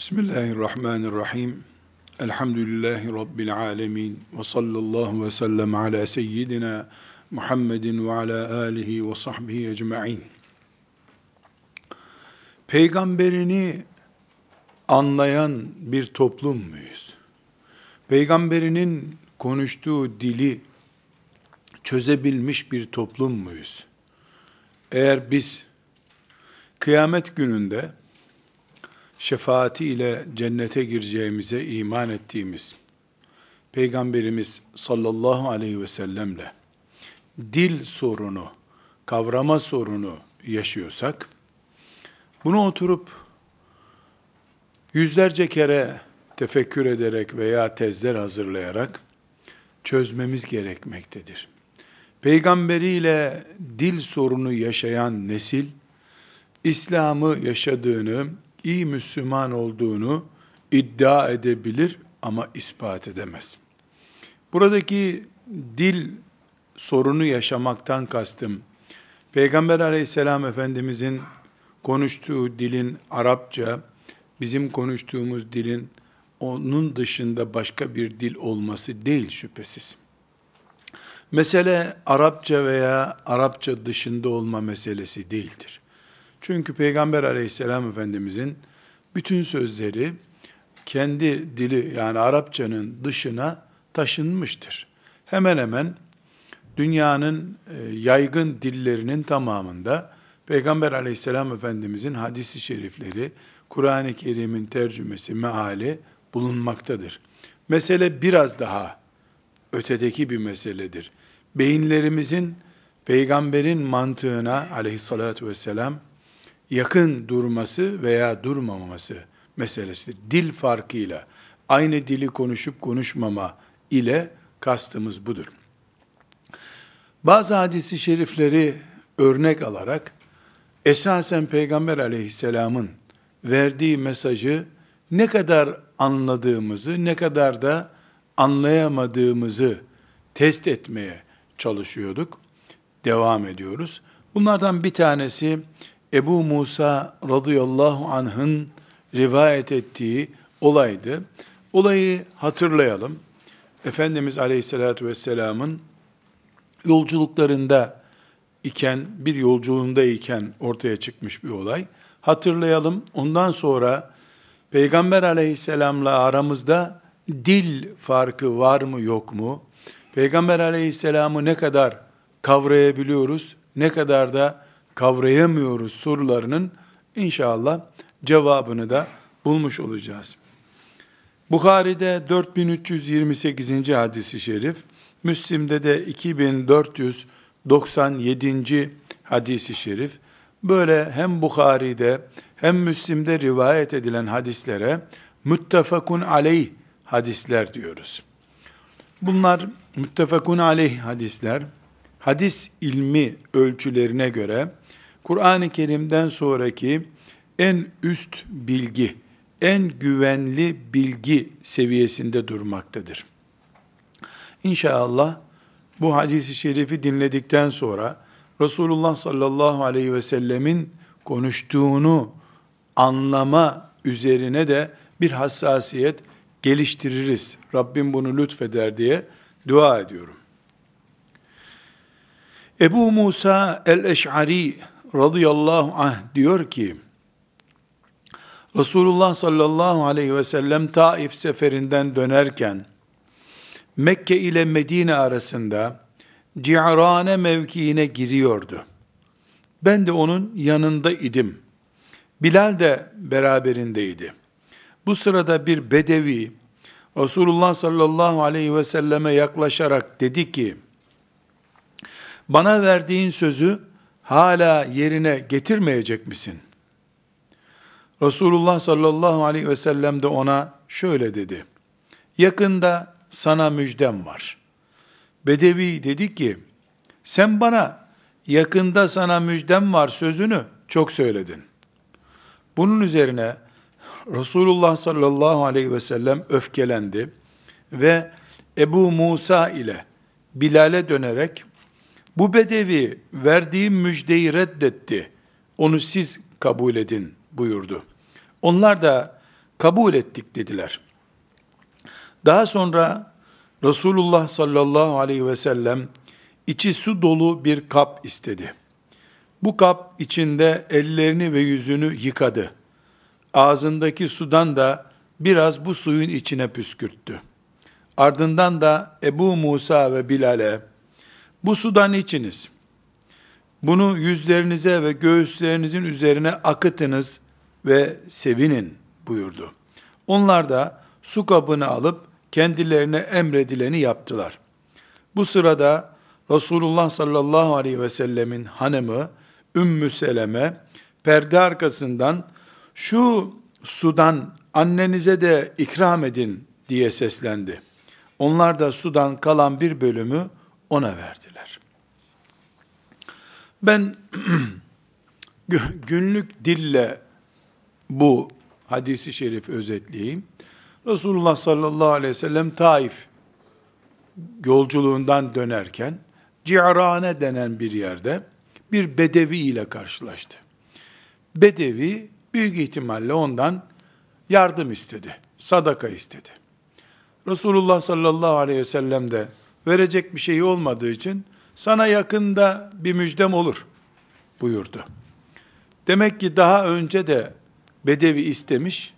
Bismillahirrahmanirrahim. Elhamdülillahi Rabbil alemin. Ve sallallahu ve sellem ala seyyidina Muhammedin ve ala alihi ve sahbihi ecma'in. Peygamberini anlayan bir toplum muyuz? Peygamberinin konuştuğu dili çözebilmiş bir toplum muyuz? Eğer biz kıyamet gününde şefaati ile cennete gireceğimize iman ettiğimiz Peygamberimiz sallallahu aleyhi ve sellemle dil sorunu, kavrama sorunu yaşıyorsak, bunu oturup yüzlerce kere tefekkür ederek veya tezler hazırlayarak çözmemiz gerekmektedir. Peygamberiyle dil sorunu yaşayan nesil, İslam'ı yaşadığını, iyi Müslüman olduğunu iddia edebilir ama ispat edemez. Buradaki dil sorunu yaşamaktan kastım, Peygamber aleyhisselam Efendimizin konuştuğu dilin Arapça, bizim konuştuğumuz dilin onun dışında başka bir dil olması değil şüphesiz. Mesele Arapça veya Arapça dışında olma meselesi değildir. Çünkü Peygamber aleyhisselam Efendimizin bütün sözleri kendi dili yani Arapçanın dışına taşınmıştır. Hemen hemen dünyanın e, yaygın dillerinin tamamında Peygamber aleyhisselam Efendimizin hadisi şerifleri, Kur'an-ı Kerim'in tercümesi, meali bulunmaktadır. Mesele biraz daha ötedeki bir meseledir. Beyinlerimizin peygamberin mantığına aleyhissalatü vesselam yakın durması veya durmaması meselesidir. Dil farkıyla aynı dili konuşup konuşmama ile kastımız budur. Bazı hadisi şerifleri örnek alarak esasen Peygamber aleyhisselamın verdiği mesajı ne kadar anladığımızı, ne kadar da anlayamadığımızı test etmeye çalışıyorduk. Devam ediyoruz. Bunlardan bir tanesi Ebu Musa radıyallahu anh'ın rivayet ettiği olaydı. Olayı hatırlayalım. Efendimiz aleyhissalatü vesselamın yolculuklarında iken, bir yolculuğunda iken ortaya çıkmış bir olay. Hatırlayalım. Ondan sonra Peygamber aleyhisselamla aramızda dil farkı var mı yok mu? Peygamber aleyhisselamı ne kadar kavrayabiliyoruz, ne kadar da kavrayamıyoruz sorularının inşallah cevabını da bulmuş olacağız. Bukhari'de 4328. hadisi şerif, Müslim'de de 2497. hadisi şerif, böyle hem Bukhari'de hem Müslim'de rivayet edilen hadislere müttefakun aleyh hadisler diyoruz. Bunlar müttefakun aleyh hadisler, hadis ilmi ölçülerine göre Kur'an-ı Kerim'den sonraki en üst bilgi, en güvenli bilgi seviyesinde durmaktadır. İnşallah bu hadisi şerifi dinledikten sonra Resulullah sallallahu aleyhi ve sellemin konuştuğunu anlama üzerine de bir hassasiyet geliştiririz. Rabbim bunu lütfeder diye dua ediyorum. Ebu Musa el-Eş'ari radıyallahu anh diyor ki, Resulullah sallallahu aleyhi ve sellem Taif seferinden dönerken, Mekke ile Medine arasında Ci'rane mevkiine giriyordu. Ben de onun yanında idim. Bilal de beraberindeydi. Bu sırada bir bedevi Resulullah sallallahu aleyhi ve selleme yaklaşarak dedi ki, bana verdiğin sözü hala yerine getirmeyecek misin? Resulullah sallallahu aleyhi ve sellem de ona şöyle dedi. Yakında sana müjdem var. Bedevi dedi ki, sen bana yakında sana müjdem var sözünü çok söyledin. Bunun üzerine Resulullah sallallahu aleyhi ve sellem öfkelendi ve Ebu Musa ile Bilal'e dönerek bu bedevi verdiğim müjdeyi reddetti. Onu siz kabul edin buyurdu. Onlar da kabul ettik dediler. Daha sonra Resulullah sallallahu aleyhi ve sellem içi su dolu bir kap istedi. Bu kap içinde ellerini ve yüzünü yıkadı. Ağzındaki sudan da biraz bu suyun içine püskürttü. Ardından da Ebu Musa ve Bilal'e bu sudan içiniz. Bunu yüzlerinize ve göğüslerinizin üzerine akıtınız ve sevinin buyurdu. Onlar da su kabını alıp kendilerine emredileni yaptılar. Bu sırada Resulullah sallallahu aleyhi ve sellemin hanımı Ümmü Seleme perde arkasından şu sudan annenize de ikram edin diye seslendi. Onlar da sudan kalan bir bölümü ona verdiler. Ben günlük dille bu hadisi şerif özetleyeyim. Resulullah sallallahu aleyhi ve sellem Taif yolculuğundan dönerken Ci'rane denen bir yerde bir bedevi ile karşılaştı. Bedevi büyük ihtimalle ondan yardım istedi, sadaka istedi. Resulullah sallallahu aleyhi ve sellem de verecek bir şey olmadığı için sana yakında bir müjdem olur buyurdu. Demek ki daha önce de bedevi istemiş,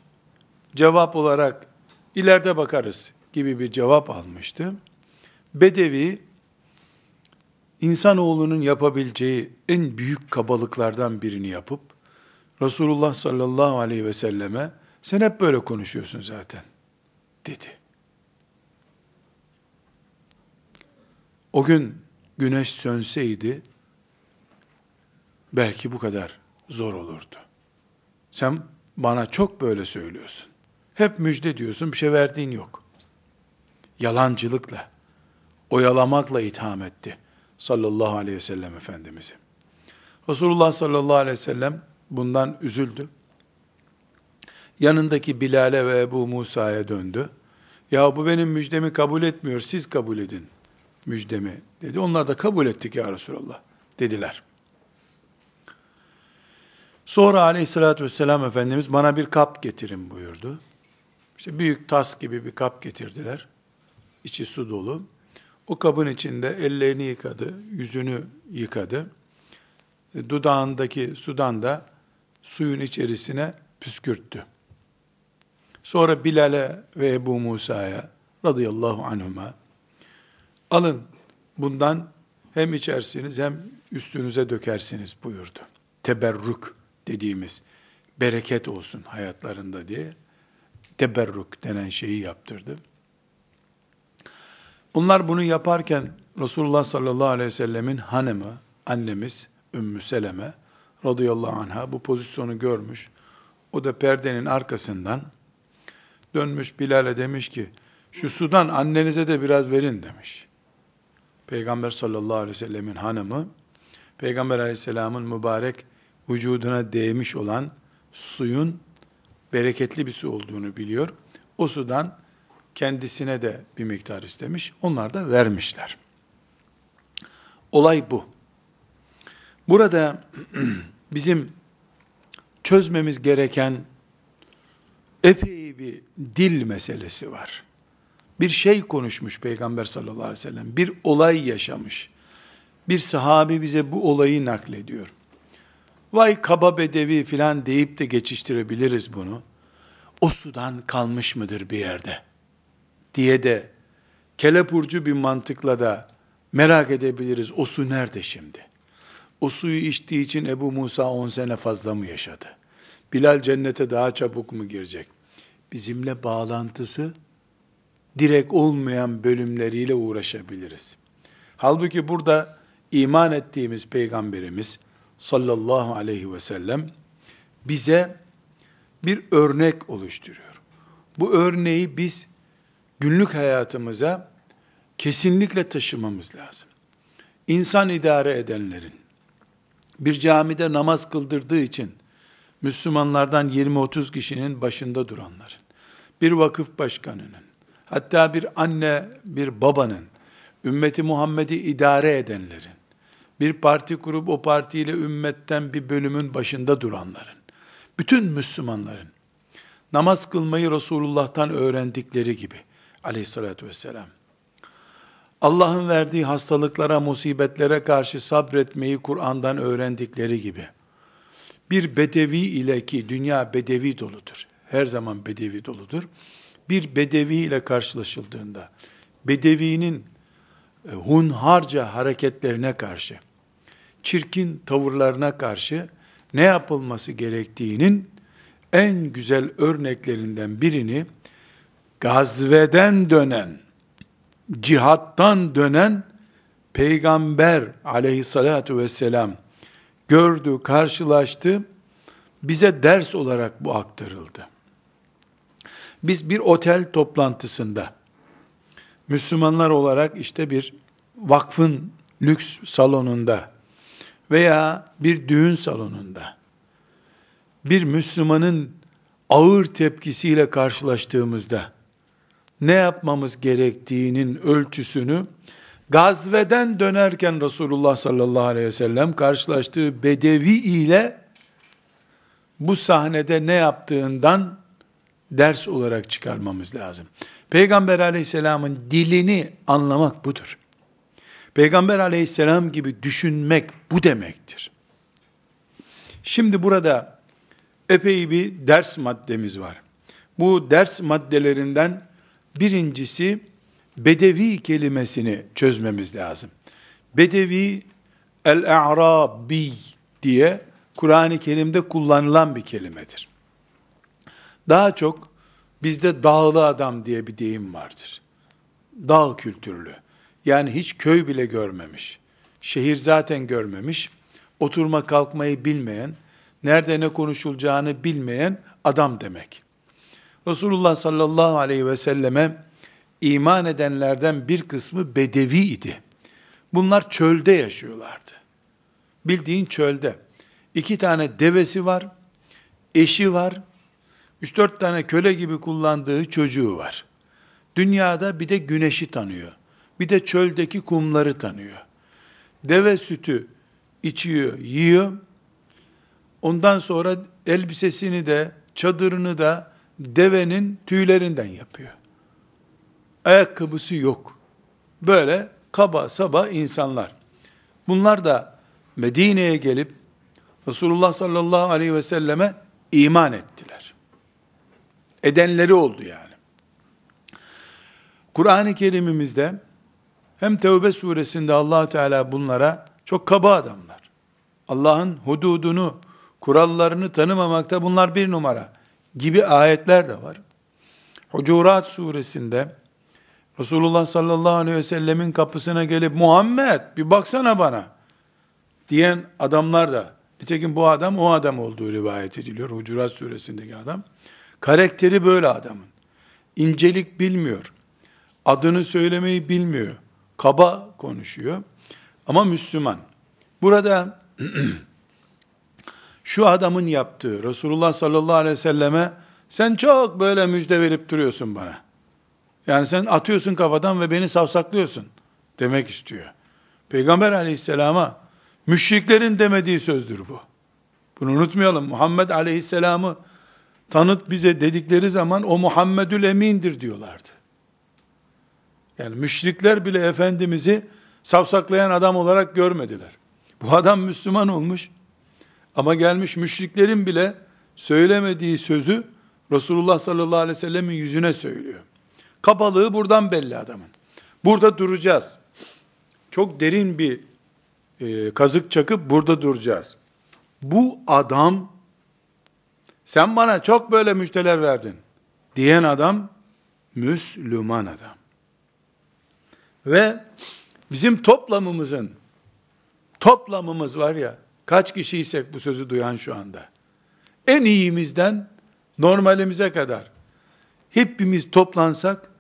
cevap olarak ileride bakarız gibi bir cevap almıştı. Bedevi insanoğlunun yapabileceği en büyük kabalıklardan birini yapıp Resulullah sallallahu aleyhi ve selleme sen hep böyle konuşuyorsun zaten dedi. O gün güneş sönseydi belki bu kadar zor olurdu. Sen bana çok böyle söylüyorsun. Hep müjde diyorsun, bir şey verdiğin yok. Yalancılıkla, oyalamakla itham etti sallallahu aleyhi ve sellem Efendimiz'i. Resulullah sallallahu aleyhi ve sellem bundan üzüldü. Yanındaki Bilal'e ve Ebu Musa'ya döndü. Ya bu benim müjdemi kabul etmiyor, siz kabul edin müjdemi dedi. Onlar da kabul ettik ya Resulallah dediler. Sonra aleyhissalatü vesselam Efendimiz bana bir kap getirin buyurdu. İşte büyük tas gibi bir kap getirdiler. İçi su dolu. O kabın içinde ellerini yıkadı, yüzünü yıkadı. E, dudağındaki sudan da suyun içerisine püskürttü. Sonra Bilal'e ve Ebu Musa'ya radıyallahu anhuma alın bundan hem içersiniz hem üstünüze dökersiniz buyurdu. Teberrük dediğimiz bereket olsun hayatlarında diye teberrük denen şeyi yaptırdı. Onlar bunu yaparken Resulullah sallallahu aleyhi ve sellemin hanımı, annemiz Ümmü Seleme radıyallahu anha bu pozisyonu görmüş. O da perdenin arkasından dönmüş Bilal'e demiş ki, şu sudan annenize de biraz verin demiş. Peygamber sallallahu aleyhi ve sellemin hanımı, Peygamber aleyhisselamın mübarek vücuduna değmiş olan suyun bereketli bir su olduğunu biliyor. O sudan kendisine de bir miktar istemiş. Onlar da vermişler. Olay bu. Burada bizim çözmemiz gereken epey bir dil meselesi var. Bir şey konuşmuş Peygamber sallallahu aleyhi ve sellem. Bir olay yaşamış. Bir sahabi bize bu olayı naklediyor. Vay kaba bedevi filan deyip de geçiştirebiliriz bunu. O sudan kalmış mıdır bir yerde? Diye de kelepurcu bir mantıkla da merak edebiliriz. O su nerede şimdi? O suyu içtiği için Ebu Musa 10 sene fazla mı yaşadı? Bilal cennete daha çabuk mu girecek? Bizimle bağlantısı direkt olmayan bölümleriyle uğraşabiliriz. Halbuki burada iman ettiğimiz peygamberimiz sallallahu aleyhi ve sellem bize bir örnek oluşturuyor. Bu örneği biz günlük hayatımıza kesinlikle taşımamız lazım. İnsan idare edenlerin bir camide namaz kıldırdığı için Müslümanlardan 20-30 kişinin başında duranların, bir vakıf başkanının, hatta bir anne, bir babanın, ümmeti Muhammed'i idare edenlerin, bir parti kurup o partiyle ümmetten bir bölümün başında duranların, bütün Müslümanların namaz kılmayı Resulullah'tan öğrendikleri gibi aleyhissalatü vesselam. Allah'ın verdiği hastalıklara, musibetlere karşı sabretmeyi Kur'an'dan öğrendikleri gibi. Bir bedevi ile ki dünya bedevi doludur. Her zaman bedevi doludur. Bir bedevi ile karşılaşıldığında, bedevinin e, hunharca hareketlerine karşı, çirkin tavırlarına karşı ne yapılması gerektiğinin en güzel örneklerinden birini gazveden dönen, cihattan dönen peygamber aleyhissalatu vesselam gördü, karşılaştı, bize ders olarak bu aktarıldı. Biz bir otel toplantısında Müslümanlar olarak işte bir vakfın lüks salonunda veya bir düğün salonunda bir Müslümanın ağır tepkisiyle karşılaştığımızda ne yapmamız gerektiğinin ölçüsünü gazveden dönerken Resulullah sallallahu aleyhi ve sellem karşılaştığı bedevi ile bu sahnede ne yaptığından ders olarak çıkarmamız lazım. Peygamber aleyhisselamın dilini anlamak budur. Peygamber aleyhisselam gibi düşünmek bu demektir. Şimdi burada epey bir ders maddemiz var. Bu ders maddelerinden birincisi bedevi kelimesini çözmemiz lazım. Bedevi el-a'rabi diye Kur'an-ı Kerim'de kullanılan bir kelimedir. Daha çok bizde dağlı adam diye bir deyim vardır. Dağ kültürlü. Yani hiç köy bile görmemiş. Şehir zaten görmemiş. Oturma kalkmayı bilmeyen, nerede ne konuşulacağını bilmeyen adam demek. Resulullah sallallahu aleyhi ve selleme iman edenlerden bir kısmı bedevi idi. Bunlar çölde yaşıyorlardı. Bildiğin çölde. İki tane devesi var, eşi var, üç dört tane köle gibi kullandığı çocuğu var. Dünyada bir de güneşi tanıyor. Bir de çöldeki kumları tanıyor. Deve sütü içiyor, yiyor. Ondan sonra elbisesini de, çadırını da devenin tüylerinden yapıyor. Ayakkabısı yok. Böyle kaba saba insanlar. Bunlar da Medine'ye gelip Resulullah sallallahu aleyhi ve selleme iman ettiler. Edenleri oldu yani. Kur'an-ı Kerim'imizde hem Tevbe suresinde allah Teala bunlara çok kaba adamlar. Allah'ın hududunu, kurallarını tanımamakta bunlar bir numara gibi ayetler de var. Hucurat suresinde Resulullah sallallahu aleyhi ve sellemin kapısına gelip Muhammed bir baksana bana diyen adamlar da nitekim bu adam o adam olduğu rivayet ediliyor. Hucurat suresindeki adam. Karakteri böyle adamın. İncelik bilmiyor. Adını söylemeyi bilmiyor. Kaba konuşuyor. Ama Müslüman. Burada şu adamın yaptığı Resulullah sallallahu aleyhi ve selleme sen çok böyle müjde verip duruyorsun bana. Yani sen atıyorsun kafadan ve beni savsaklıyorsun demek istiyor. Peygamber aleyhisselama müşriklerin demediği sözdür bu. Bunu unutmayalım. Muhammed aleyhisselamı tanıt bize dedikleri zaman o Muhammedül Emin'dir diyorlardı. Yani müşrikler bile Efendimiz'i savsaklayan adam olarak görmediler. Bu adam Müslüman olmuş ama gelmiş müşriklerin bile söylemediği sözü Resulullah sallallahu aleyhi ve sellemin yüzüne söylüyor. Kabalığı buradan belli adamın. Burada duracağız. Çok derin bir e, kazık çakıp burada duracağız. Bu adam sen bana çok böyle müjdeler verdin diyen adam Müslüman adam. Ve bizim toplamımızın toplamımız var ya kaç kişiysek bu sözü duyan şu anda. En iyimizden normalimize kadar hepimiz toplansak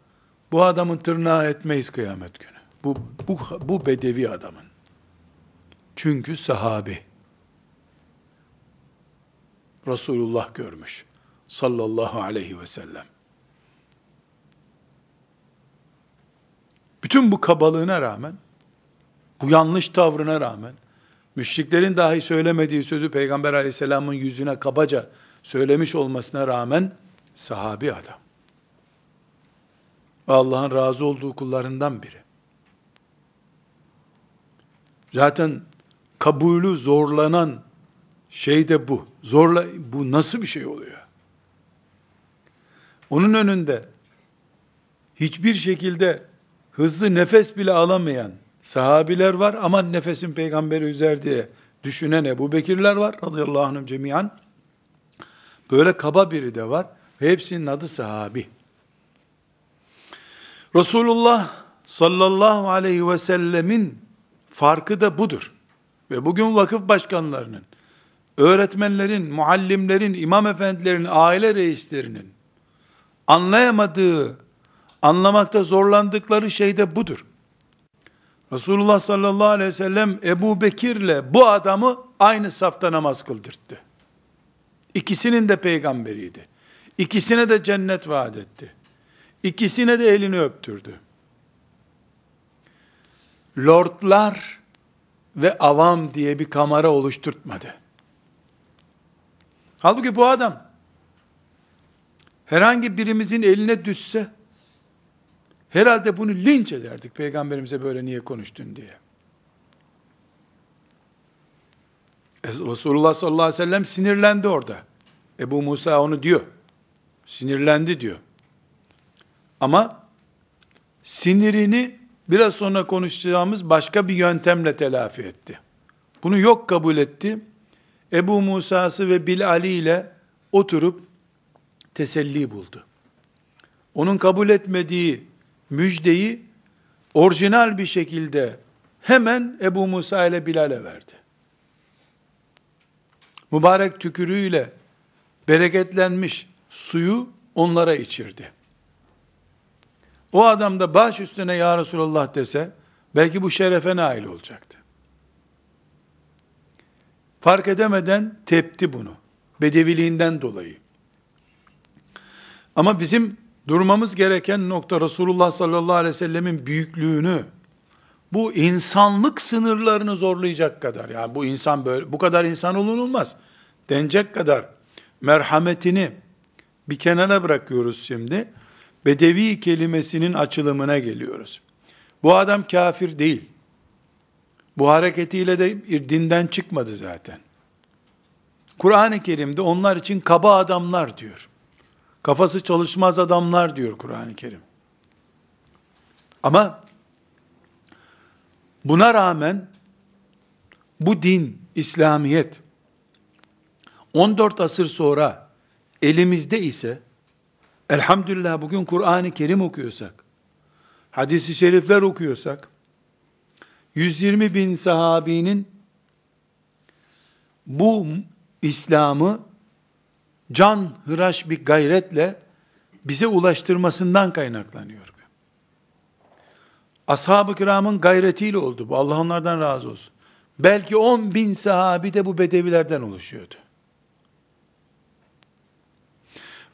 bu adamın tırnağı etmeyiz kıyamet günü. Bu, bu, bu bedevi adamın. Çünkü sahabi. Resulullah görmüş. Sallallahu aleyhi ve sellem. Bütün bu kabalığına rağmen, bu yanlış tavrına rağmen, müşriklerin dahi söylemediği sözü Peygamber aleyhisselamın yüzüne kabaca söylemiş olmasına rağmen, Sahabi adam. Allah'ın razı olduğu kullarından biri. Zaten kabulü zorlanan şey de bu. Zorla bu nasıl bir şey oluyor? Onun önünde hiçbir şekilde hızlı nefes bile alamayan sahabiler var ama nefesin peygamberi üzer diye düşünen Ebu Bekirler var radıyallahu anhüm cemiyan. Böyle kaba biri de var. Hepsinin adı sahabi. Resulullah sallallahu aleyhi ve sellemin farkı da budur. Ve bugün vakıf başkanlarının, öğretmenlerin, muallimlerin, imam efendilerin, aile reislerinin anlayamadığı, anlamakta zorlandıkları şey de budur. Resulullah sallallahu aleyhi ve sellem Ebu Bekir'le bu adamı aynı safta namaz kıldırttı. İkisinin de peygamberiydi. İkisine de cennet vaat etti. İkisine de elini öptürdü. Lordlar ve avam diye bir kamera oluşturtmadı. Halbuki bu adam herhangi birimizin eline düşse herhalde bunu linç ederdik peygamberimize böyle niye konuştun diye. Resulullah sallallahu aleyhi ve sellem sinirlendi orada. Ebu Musa onu diyor. Sinirlendi diyor. Ama sinirini biraz sonra konuşacağımız başka bir yöntemle telafi etti. Bunu yok kabul etti. Ebu Musa'sı ve Bilali ile oturup teselli buldu. Onun kabul etmediği müjdeyi orijinal bir şekilde hemen Ebu Musa ile Bilal'e verdi. Mübarek tükürüğüyle bereketlenmiş suyu onlara içirdi. O adam da baş üstüne ya Resulallah dese, belki bu şerefe nail olacaktı. Fark edemeden tepti bunu. Bedeviliğinden dolayı. Ama bizim durmamız gereken nokta Resulullah sallallahu aleyhi ve sellemin büyüklüğünü, bu insanlık sınırlarını zorlayacak kadar, yani bu insan böyle, bu kadar insan olunulmaz, denecek kadar merhametini bir kenara bırakıyoruz şimdi. Bedevi kelimesinin açılımına geliyoruz. Bu adam kafir değil. Bu hareketiyle de dinden çıkmadı zaten. Kur'an-ı Kerim'de onlar için kaba adamlar diyor. Kafası çalışmaz adamlar diyor Kur'an-ı Kerim. Ama buna rağmen bu din, İslamiyet 14 asır sonra elimizde ise elhamdülillah bugün Kur'an-ı Kerim okuyorsak, hadisi şerifler okuyorsak, 120 bin sahabinin bu İslam'ı can hıraş bir gayretle bize ulaştırmasından kaynaklanıyor. Ashab-ı kiramın gayretiyle oldu bu. Allah onlardan razı olsun. Belki 10 bin sahabi de bu bedevilerden oluşuyordu.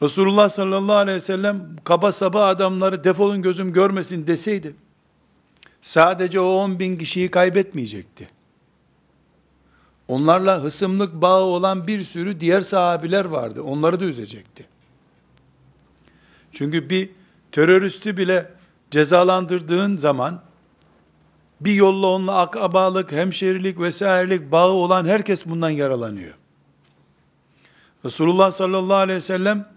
Resulullah sallallahu aleyhi ve sellem kaba saba adamları defolun gözüm görmesin deseydi, sadece o 10 bin kişiyi kaybetmeyecekti. Onlarla hısımlık bağı olan bir sürü diğer sahabiler vardı. Onları da üzecekti. Çünkü bir teröristi bile cezalandırdığın zaman bir yolla onunla akabalık, hemşerilik vesairelik bağı olan herkes bundan yaralanıyor. Resulullah sallallahu aleyhi ve sellem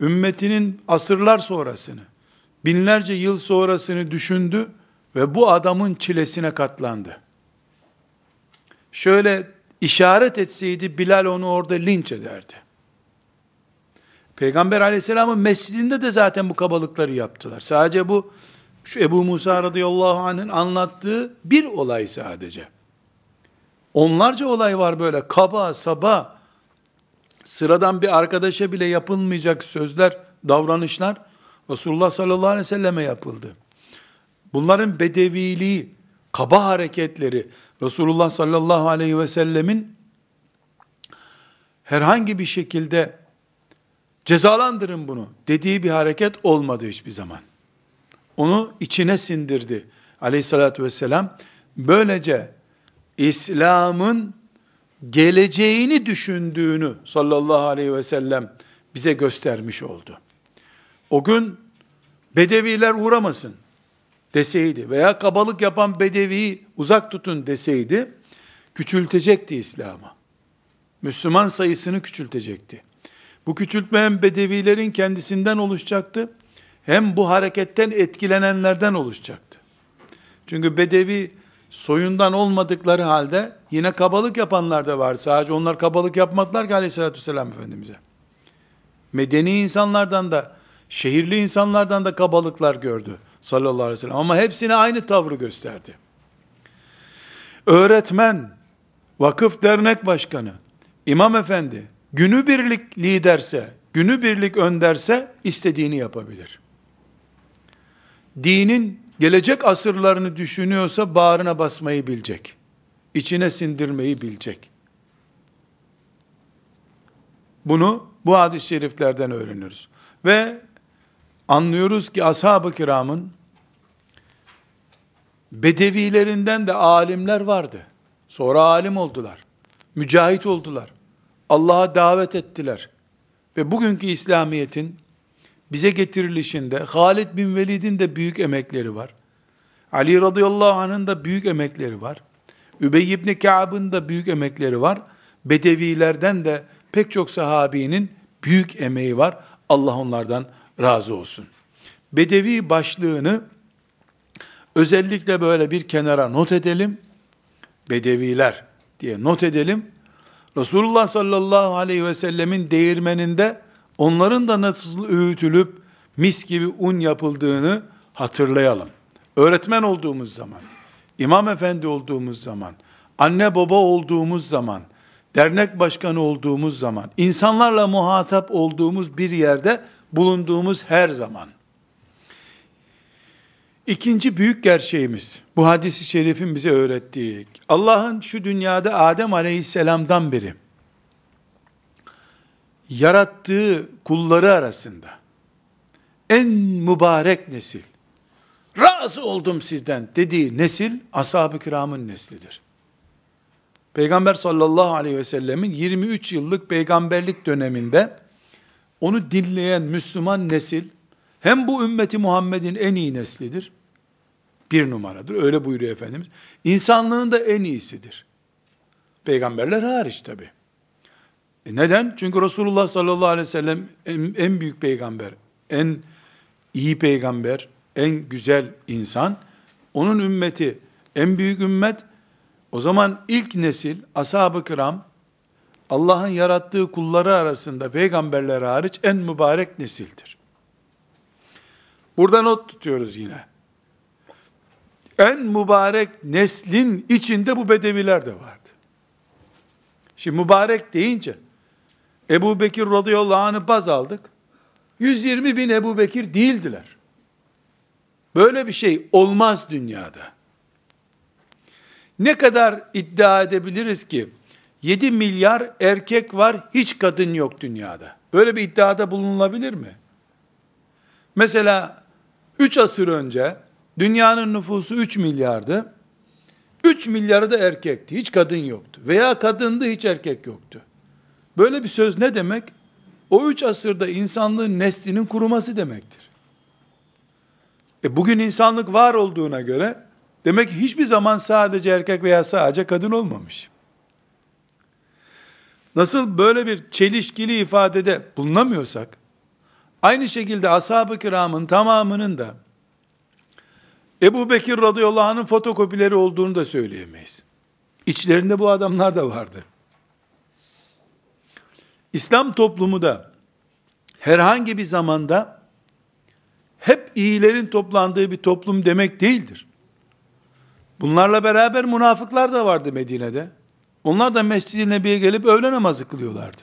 ümmetinin asırlar sonrasını, binlerce yıl sonrasını düşündü ve bu adamın çilesine katlandı. Şöyle işaret etseydi Bilal onu orada linç ederdi. Peygamber aleyhisselamın mescidinde de zaten bu kabalıkları yaptılar. Sadece bu şu Ebu Musa radıyallahu anh'ın anlattığı bir olay sadece. Onlarca olay var böyle kaba, saba, sıradan bir arkadaşa bile yapılmayacak sözler, davranışlar Resulullah sallallahu aleyhi ve selleme yapıldı. Bunların bedeviliği, kaba hareketleri Resulullah sallallahu aleyhi ve sellemin herhangi bir şekilde cezalandırın bunu dediği bir hareket olmadı hiçbir zaman. Onu içine sindirdi aleyhissalatü vesselam. Böylece İslam'ın geleceğini düşündüğünü sallallahu aleyhi ve sellem bize göstermiş oldu. O gün bedeviler uğramasın deseydi veya kabalık yapan bedeviyi uzak tutun deseydi küçültecekti İslam'ı. Müslüman sayısını küçültecekti. Bu küçültme hem bedevilerin kendisinden oluşacaktı hem bu hareketten etkilenenlerden oluşacaktı. Çünkü bedevi soyundan olmadıkları halde yine kabalık yapanlar da var. Sadece onlar kabalık yapmadılar ki aleyhissalatü vesselam Efendimiz'e. Medeni insanlardan da, şehirli insanlardan da kabalıklar gördü sallallahu aleyhi ve sellem. Ama hepsine aynı tavrı gösterdi. Öğretmen, vakıf dernek başkanı, imam efendi, günübirlik liderse, günübirlik önderse istediğini yapabilir. Dinin gelecek asırlarını düşünüyorsa bağrına basmayı bilecek. İçine sindirmeyi bilecek. Bunu bu hadis-i şeriflerden öğreniyoruz. Ve anlıyoruz ki ashab-ı kiramın bedevilerinden de alimler vardı. Sonra alim oldular. Mücahit oldular. Allah'a davet ettiler. Ve bugünkü İslamiyet'in bize getirilişinde Halid bin Velid'in de büyük emekleri var. Ali radıyallahu anh'ın da büyük emekleri var. Übey ibn Ka'b'ın da büyük emekleri var. Bedevilerden de pek çok sahabinin büyük emeği var. Allah onlardan razı olsun. Bedevi başlığını özellikle böyle bir kenara not edelim. Bedeviler diye not edelim. Resulullah sallallahu aleyhi ve sellemin değirmeninde onların da nasıl öğütülüp mis gibi un yapıldığını hatırlayalım. Öğretmen olduğumuz zaman, imam efendi olduğumuz zaman, anne baba olduğumuz zaman, dernek başkanı olduğumuz zaman, insanlarla muhatap olduğumuz bir yerde bulunduğumuz her zaman. İkinci büyük gerçeğimiz, bu hadisi şerifin bize öğrettiği, Allah'ın şu dünyada Adem aleyhisselamdan beri, yarattığı kulları arasında, en mübarek nesil, razı oldum sizden dediği nesil, ashab-ı kiramın neslidir. Peygamber sallallahu aleyhi ve sellemin 23 yıllık peygamberlik döneminde, onu dinleyen Müslüman nesil, hem bu ümmeti Muhammed'in en iyi neslidir, bir numaradır, öyle buyuruyor Efendimiz. İnsanlığın da en iyisidir. Peygamberler hariç tabi. E neden? Çünkü Resulullah sallallahu aleyhi ve sellem en, en büyük peygamber, en iyi peygamber, en güzel insan, onun ümmeti, en büyük ümmet, o zaman ilk nesil, ashab-ı kiram, Allah'ın yarattığı kulları arasında peygamberler hariç en mübarek nesildir. Burada not tutuyoruz yine. En mübarek neslin içinde bu bedeviler de vardı. Şimdi mübarek deyince Ebu Bekir radıyallahu anh'ı baz aldık. 120 bin Ebu Bekir değildiler. Böyle bir şey olmaz dünyada. Ne kadar iddia edebiliriz ki 7 milyar erkek var, hiç kadın yok dünyada. Böyle bir iddiada bulunulabilir mi? Mesela 3 asır önce dünyanın nüfusu 3 milyardı. 3 milyarı da erkekti. Hiç kadın yoktu. Veya kadındı hiç erkek yoktu. Böyle bir söz ne demek? O 3 asırda insanlığın neslinin kuruması demektir. E bugün insanlık var olduğuna göre demek ki hiçbir zaman sadece erkek veya sadece kadın olmamış. Nasıl böyle bir çelişkili ifadede bulunamıyorsak, aynı şekilde ashab-ı kiramın tamamının da Ebu Bekir radıyallahu anh'ın fotokopileri olduğunu da söyleyemeyiz. İçlerinde bu adamlar da vardı. İslam toplumu da herhangi bir zamanda hep iyilerin toplandığı bir toplum demek değildir. Bunlarla beraber münafıklar da vardı Medine'de. Onlar da Mescid-i Nebi'ye gelip öğle namazı kılıyorlardı.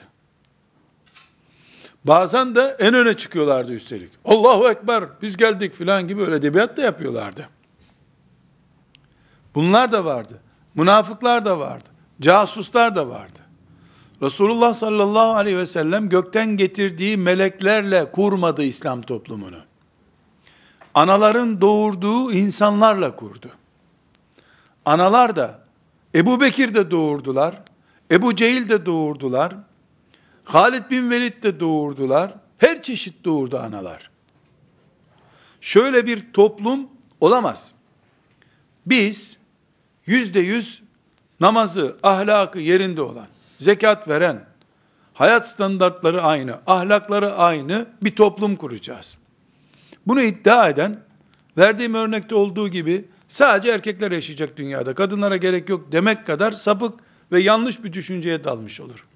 Bazen de en öne çıkıyorlardı üstelik. Allahu Ekber biz geldik filan gibi öyle edebiyat da yapıyorlardı. Bunlar da vardı. Münafıklar da vardı. Casuslar da vardı. Resulullah sallallahu aleyhi ve sellem gökten getirdiği meleklerle kurmadı İslam toplumunu. Anaların doğurduğu insanlarla kurdu. Analar da Ebu Bekir de doğurdular. Ebu Cehil de doğurdular. Halid bin Velid de doğurdular. Her çeşit doğurdu analar. Şöyle bir toplum olamaz. Biz yüzde yüz namazı, ahlakı yerinde olan, zekat veren, hayat standartları aynı, ahlakları aynı bir toplum kuracağız. Bunu iddia eden, verdiğim örnekte olduğu gibi sadece erkekler yaşayacak dünyada, kadınlara gerek yok demek kadar sapık ve yanlış bir düşünceye dalmış olur.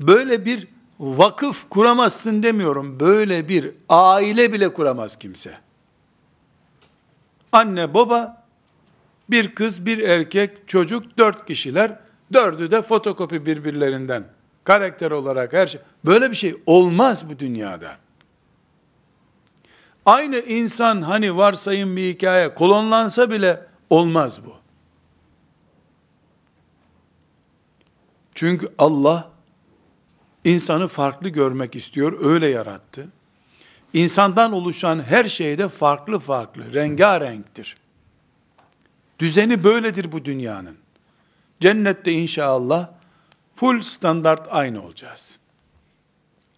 Böyle bir vakıf kuramazsın demiyorum. Böyle bir aile bile kuramaz kimse. Anne baba, bir kız bir erkek çocuk dört kişiler. Dördü de fotokopi birbirlerinden. Karakter olarak her şey. Böyle bir şey olmaz bu dünyada. Aynı insan hani varsayın bir hikaye kolonlansa bile olmaz bu. Çünkü Allah insanı farklı görmek istiyor, öyle yarattı. İnsandan oluşan her şeyde farklı farklı, rengarenktir. Düzeni böyledir bu dünyanın. Cennette inşallah full standart aynı olacağız.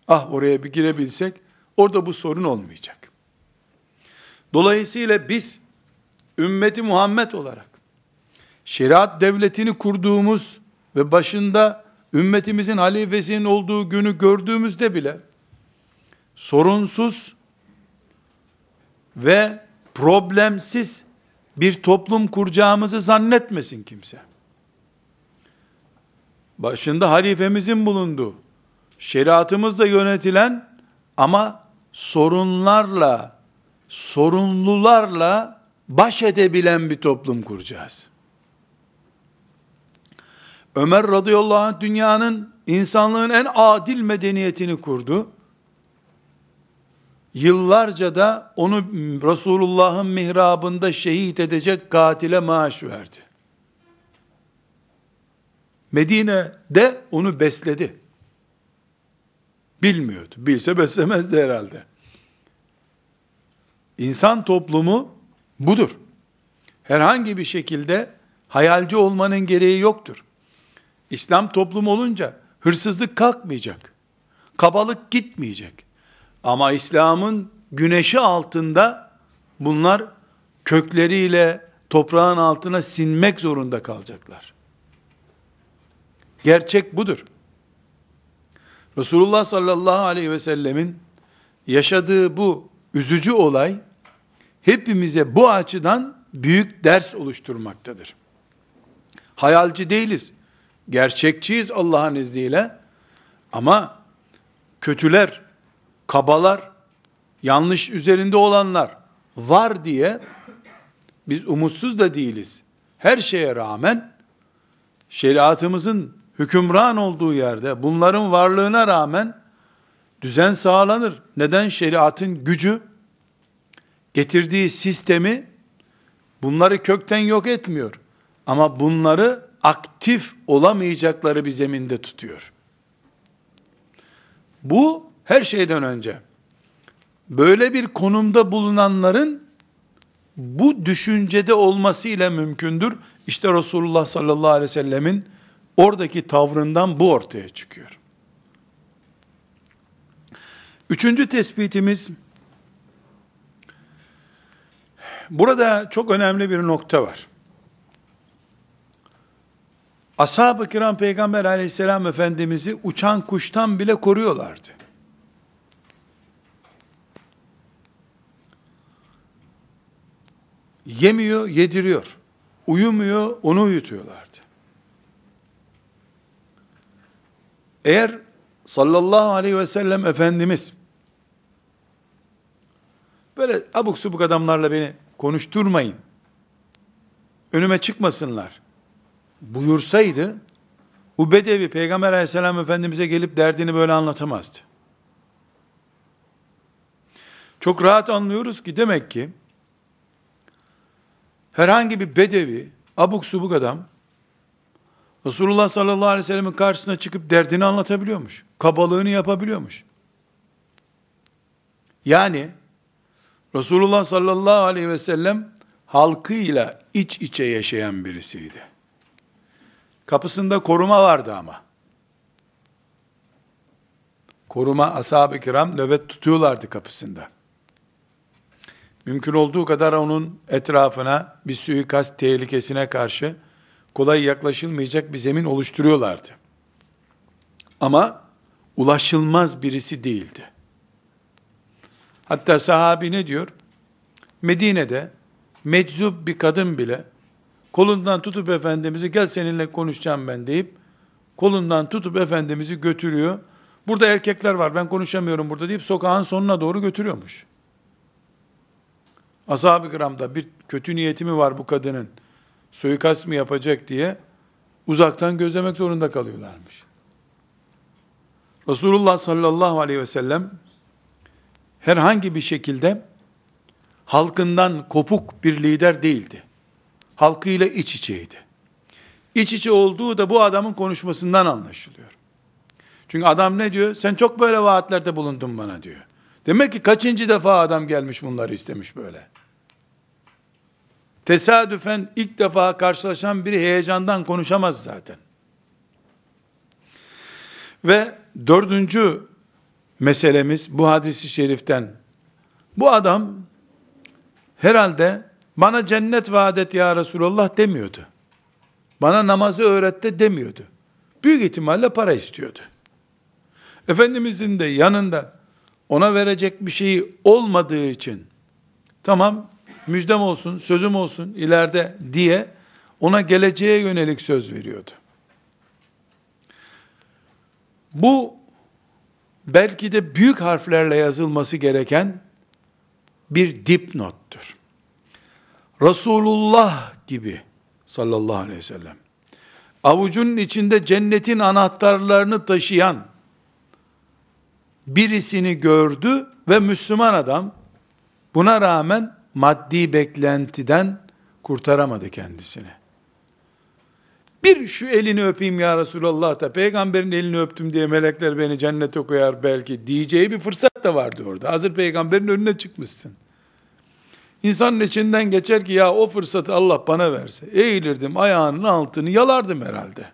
Ah oraya bir girebilsek orada bu sorun olmayacak. Dolayısıyla biz ümmeti Muhammed olarak şeriat devletini kurduğumuz ve başında ümmetimizin halifesinin olduğu günü gördüğümüzde bile sorunsuz ve problemsiz bir toplum kuracağımızı zannetmesin kimse. Başında halifemizin bulunduğu, şeriatımızla yönetilen ama sorunlarla, sorunlularla baş edebilen bir toplum kuracağız. Ömer radıyallahu anh dünyanın, insanlığın en adil medeniyetini kurdu. Yıllarca da onu Resulullah'ın mihrabında şehit edecek katile maaş verdi. Medine'de onu besledi. Bilmiyordu. Bilse beslemezdi herhalde. İnsan toplumu budur. Herhangi bir şekilde hayalci olmanın gereği yoktur. İslam toplumu olunca hırsızlık kalkmayacak. Kabalık gitmeyecek. Ama İslam'ın güneşi altında bunlar kökleriyle toprağın altına sinmek zorunda kalacaklar. Gerçek budur. Resulullah sallallahu aleyhi ve sellemin yaşadığı bu üzücü olay hepimize bu açıdan büyük ders oluşturmaktadır. Hayalci değiliz. Gerçekçiyiz Allah'ın izniyle. Ama kötüler, kabalar, yanlış üzerinde olanlar var diye biz umutsuz da değiliz. Her şeye rağmen şeriatımızın hükümran olduğu yerde bunların varlığına rağmen düzen sağlanır. Neden? Şeriatın gücü getirdiği sistemi bunları kökten yok etmiyor. Ama bunları aktif olamayacakları bir zeminde tutuyor. Bu her şeyden önce böyle bir konumda bulunanların bu düşüncede olması ile mümkündür. İşte Resulullah sallallahu aleyhi ve sellemin oradaki tavrından bu ortaya çıkıyor. Üçüncü tespitimiz, burada çok önemli bir nokta var. Ashab-ı kiram peygamber aleyhisselam efendimizi uçan kuştan bile koruyorlardı. Yemiyor, yediriyor. Uyumuyor, onu uyutuyorlardı. Eğer sallallahu aleyhi ve sellem Efendimiz böyle abuk subuk adamlarla beni konuşturmayın, önüme çıkmasınlar buyursaydı, bu bedevi Peygamber aleyhisselam Efendimiz'e gelip derdini böyle anlatamazdı. Çok rahat anlıyoruz ki demek ki herhangi bir bedevi, abuk subuk adam Resulullah sallallahu aleyhi ve sellemin karşısına çıkıp derdini anlatabiliyormuş. Kabalığını yapabiliyormuş. Yani Resulullah sallallahu aleyhi ve sellem halkıyla iç içe yaşayan birisiydi. Kapısında koruma vardı ama. koruma ashab-ı kiram nöbet tutuyorlardı kapısında. Mümkün olduğu kadar onun etrafına bir suikast tehlikesine karşı kolay yaklaşılmayacak bir zemin oluşturuyorlardı. Ama ulaşılmaz birisi değildi. Hatta sahabi ne diyor? Medine'de meczup bir kadın bile kolundan tutup Efendimiz'i gel seninle konuşacağım ben deyip kolundan tutup Efendimiz'i götürüyor. Burada erkekler var ben konuşamıyorum burada deyip sokağın sonuna doğru götürüyormuş. Ashab-ı kiramda bir kötü niyeti mi var bu kadının? Suikast mı yapacak diye uzaktan gözlemek zorunda kalıyorlarmış. Resulullah sallallahu aleyhi ve sellem herhangi bir şekilde halkından kopuk bir lider değildi. Halkıyla iç içeydi. İç içe olduğu da bu adamın konuşmasından anlaşılıyor. Çünkü adam ne diyor? Sen çok böyle vaatlerde bulundun bana diyor. Demek ki kaçıncı defa adam gelmiş bunları istemiş böyle. Tesadüfen ilk defa karşılaşan biri heyecandan konuşamaz zaten. Ve dördüncü meselemiz bu hadisi şeriften. Bu adam herhalde bana cennet vaat et ya Resulallah demiyordu. Bana namazı öğret demiyordu. Büyük ihtimalle para istiyordu. Efendimizin de yanında ona verecek bir şeyi olmadığı için tamam müjdem olsun, sözüm olsun ileride diye ona geleceğe yönelik söz veriyordu. Bu belki de büyük harflerle yazılması gereken bir dipnottur. Resulullah gibi sallallahu aleyhi ve sellem avucunun içinde cennetin anahtarlarını taşıyan birisini gördü ve Müslüman adam buna rağmen maddi beklentiden kurtaramadı kendisini. Bir şu elini öpeyim ya Resulallah da peygamberin elini öptüm diye melekler beni cennete koyar belki diyeceği bir fırsat da vardı orada. Hazır peygamberin önüne çıkmışsın. İnsanın içinden geçer ki ya o fırsatı Allah bana verse. Eğilirdim ayağının altını yalardım herhalde.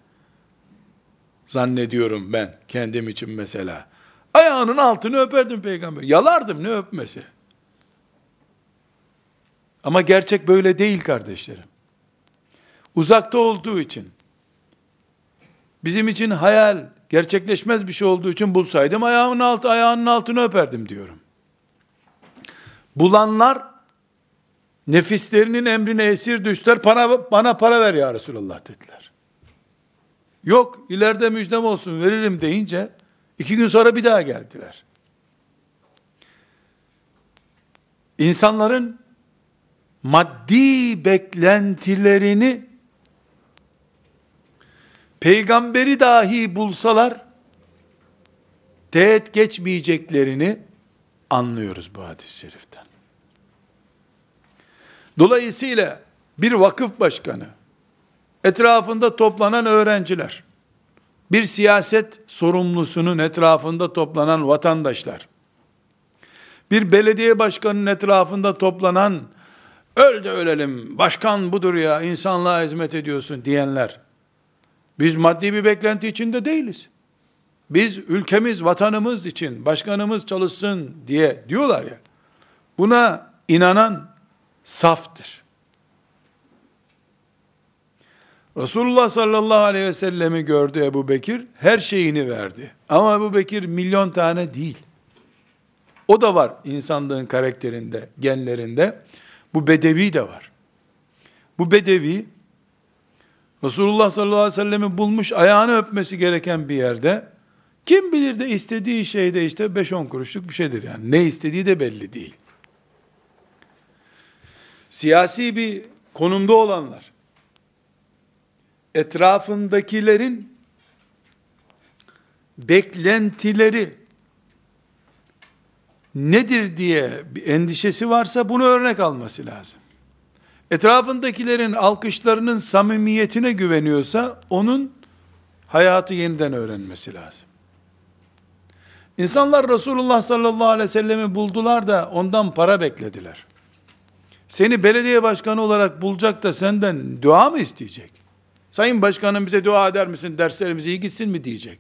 Zannediyorum ben kendim için mesela. Ayağının altını öperdim peygamber. Yalardım ne öpmesi. Ama gerçek böyle değil kardeşlerim. Uzakta olduğu için, bizim için hayal, gerçekleşmez bir şey olduğu için bulsaydım ayağımın altı, ayağının altını öperdim diyorum. Bulanlar nefislerinin emrine esir düştüler. Para, bana para ver ya Resulallah dediler. Yok ileride müjdem olsun veririm deyince iki gün sonra bir daha geldiler. İnsanların maddi beklentilerini peygamberi dahi bulsalar teğet geçmeyeceklerini anlıyoruz bu hadis-i şeriften. Dolayısıyla bir vakıf başkanı, etrafında toplanan öğrenciler, bir siyaset sorumlusunun etrafında toplanan vatandaşlar, bir belediye başkanının etrafında toplanan, öl de ölelim, başkan budur ya, insanlığa hizmet ediyorsun diyenler, biz maddi bir beklenti içinde değiliz. Biz ülkemiz, vatanımız için başkanımız çalışsın diye diyorlar ya. Buna inanan saftır. Resulullah sallallahu aleyhi ve sellemi gördü Ebu Bekir, her şeyini verdi. Ama Ebu Bekir milyon tane değil. O da var insanlığın karakterinde, genlerinde. Bu bedevi de var. Bu bedevi, Resulullah sallallahu aleyhi ve sellemi bulmuş, ayağını öpmesi gereken bir yerde, kim bilir de istediği şey de işte 5-10 kuruşluk bir şeydir yani. Ne istediği de belli değil siyasi bir konumda olanlar, etrafındakilerin beklentileri nedir diye bir endişesi varsa bunu örnek alması lazım. Etrafındakilerin alkışlarının samimiyetine güveniyorsa onun hayatı yeniden öğrenmesi lazım. İnsanlar Resulullah sallallahu aleyhi ve sellemi buldular da ondan para beklediler. Seni belediye başkanı olarak bulacak da senden dua mı isteyecek? Sayın başkanım bize dua eder misin, derslerimiz iyi gitsin mi diyecek.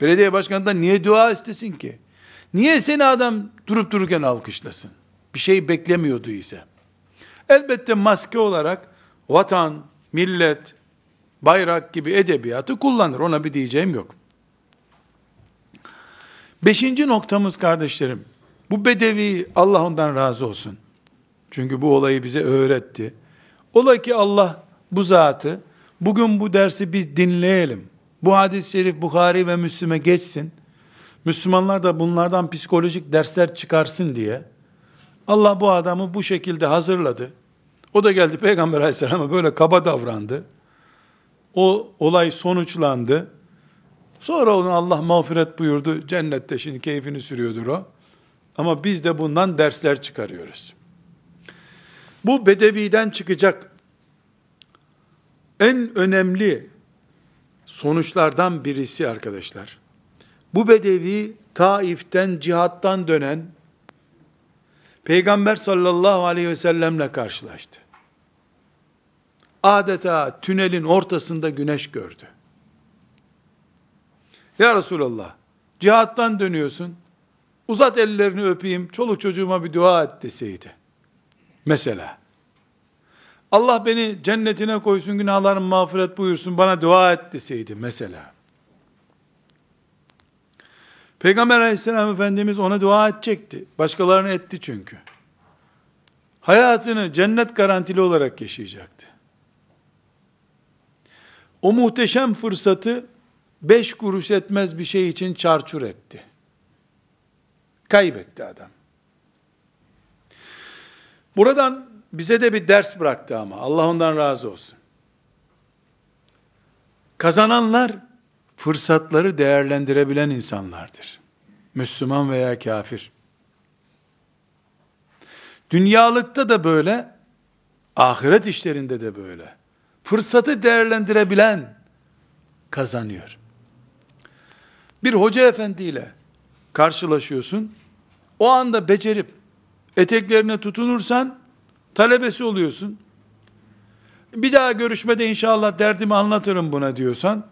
Belediye başkanından niye dua istesin ki? Niye seni adam durup dururken alkışlasın? Bir şey beklemiyordu ise. Elbette maske olarak vatan, millet, bayrak gibi edebiyatı kullanır. Ona bir diyeceğim yok. Beşinci noktamız kardeşlerim. Bu bedevi Allah ondan razı olsun. Çünkü bu olayı bize öğretti. Ola ki Allah bu zatı bugün bu dersi biz dinleyelim. Bu hadis-i şerif Bukhari ve Müslüme geçsin. Müslümanlar da bunlardan psikolojik dersler çıkarsın diye Allah bu adamı bu şekilde hazırladı. O da geldi Peygamber aleyhisselama böyle kaba davrandı. O olay sonuçlandı. Sonra onu Allah mağfiret buyurdu. Cennette şimdi keyfini sürüyordur o. Ama biz de bundan dersler çıkarıyoruz. Bu bedeviden çıkacak en önemli sonuçlardan birisi arkadaşlar. Bu bedevi Taif'ten, cihattan dönen Peygamber sallallahu aleyhi ve sellemle karşılaştı. Adeta tünelin ortasında güneş gördü. Ya Resulallah, cihattan dönüyorsun, uzat ellerini öpeyim, çoluk çocuğuma bir dua et deseydi. Mesela, Allah beni cennetine koysun, günahlarım mağfiret buyursun, bana dua et deseydi mesela. Peygamber aleyhisselam Efendimiz ona dua edecekti. Başkalarını etti çünkü. Hayatını cennet garantili olarak yaşayacaktı. O muhteşem fırsatı beş kuruş etmez bir şey için çarçur etti. Kaybetti adam. Buradan bize de bir ders bıraktı ama Allah ondan razı olsun. Kazananlar fırsatları değerlendirebilen insanlardır. Müslüman veya kafir. Dünyalıkta da böyle, ahiret işlerinde de böyle. Fırsatı değerlendirebilen kazanıyor. Bir hoca efendiyle karşılaşıyorsun. O anda becerip eteklerine tutunursan talebesi oluyorsun. Bir daha görüşmede inşallah derdimi anlatırım buna diyorsan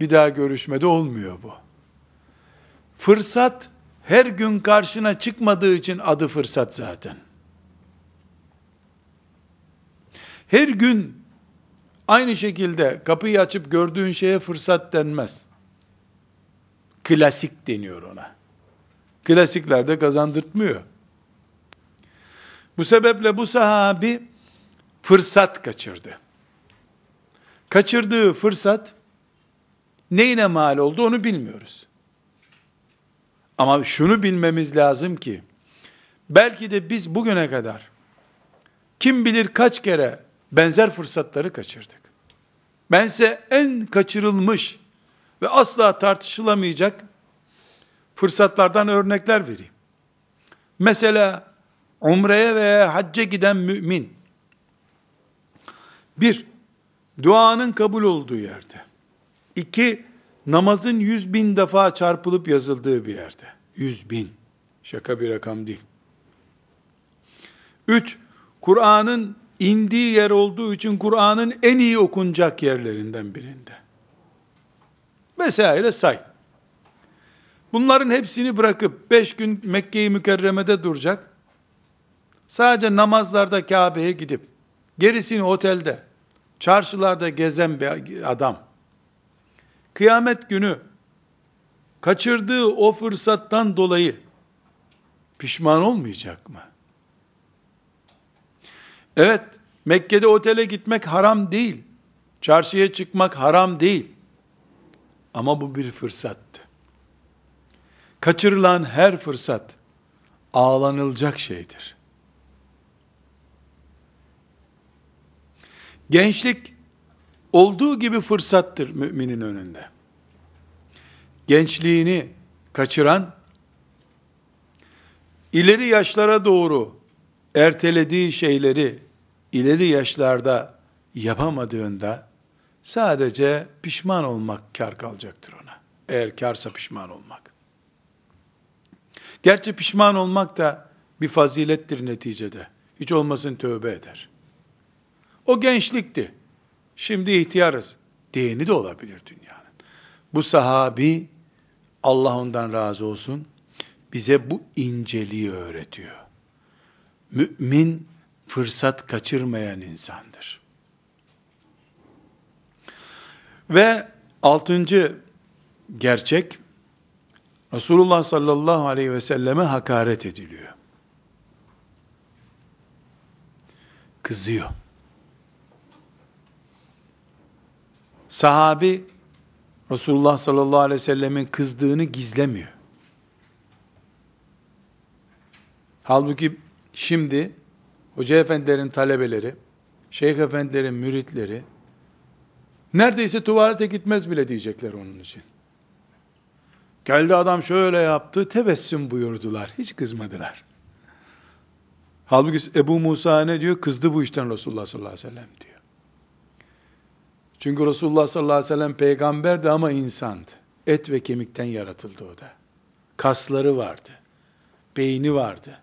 bir daha görüşmede olmuyor bu. Fırsat her gün karşına çıkmadığı için adı fırsat zaten. Her gün aynı şekilde kapıyı açıp gördüğün şeye fırsat denmez. Klasik deniyor ona. Klasiklerde kazandırtmıyor. Bu sebeple bu sahabi fırsat kaçırdı. Kaçırdığı fırsat neyine mal oldu onu bilmiyoruz. Ama şunu bilmemiz lazım ki, belki de biz bugüne kadar, kim bilir kaç kere benzer fırsatları kaçırdık. Ben size en kaçırılmış ve asla tartışılamayacak fırsatlardan örnekler vereyim. Mesela umreye veya hacca giden mümin, bir, duanın kabul olduğu yerde, iki, namazın yüz bin defa çarpılıp yazıldığı bir yerde. Yüz bin. Şaka bir rakam değil. Üç, Kur'an'ın indiği yer olduğu için Kur'an'ın en iyi okunacak yerlerinden birinde. Vesaire say. Bunların hepsini bırakıp beş gün Mekke-i Mükerreme'de duracak. Sadece namazlarda Kabe'ye gidip gerisini otelde, çarşılarda gezen bir adam kıyamet günü kaçırdığı o fırsattan dolayı pişman olmayacak mı? Evet, Mekke'de otele gitmek haram değil. Çarşıya çıkmak haram değil. Ama bu bir fırsattı. Kaçırılan her fırsat ağlanılacak şeydir. Gençlik olduğu gibi fırsattır müminin önünde. Gençliğini kaçıran, ileri yaşlara doğru ertelediği şeyleri ileri yaşlarda yapamadığında sadece pişman olmak kar kalacaktır ona. Eğer karsa pişman olmak. Gerçi pişman olmak da bir fazilettir neticede. Hiç olmasın tövbe eder. O gençlikti. Şimdi ihtiyarız diyeni de olabilir dünyanın. Bu sahabi Allah ondan razı olsun, bize bu inceliği öğretiyor. Mümin fırsat kaçırmayan insandır. Ve altıncı gerçek, Resulullah sallallahu aleyhi ve selleme hakaret ediliyor. Kızıyor. Sahabi Resulullah sallallahu aleyhi ve sellemin kızdığını gizlemiyor. Halbuki şimdi hoca efendilerin talebeleri, şeyh efendilerin müritleri neredeyse tuvalete gitmez bile diyecekler onun için. Geldi adam şöyle yaptı, tebessüm buyurdular. Hiç kızmadılar. Halbuki Ebu Musa ne diyor? Kızdı bu işten Resulullah sallallahu aleyhi ve sellem diyor. Çünkü Resulullah sallallahu aleyhi ve sellem peygamberdi ama insandı. Et ve kemikten yaratıldı o da. Kasları vardı. Beyni vardı.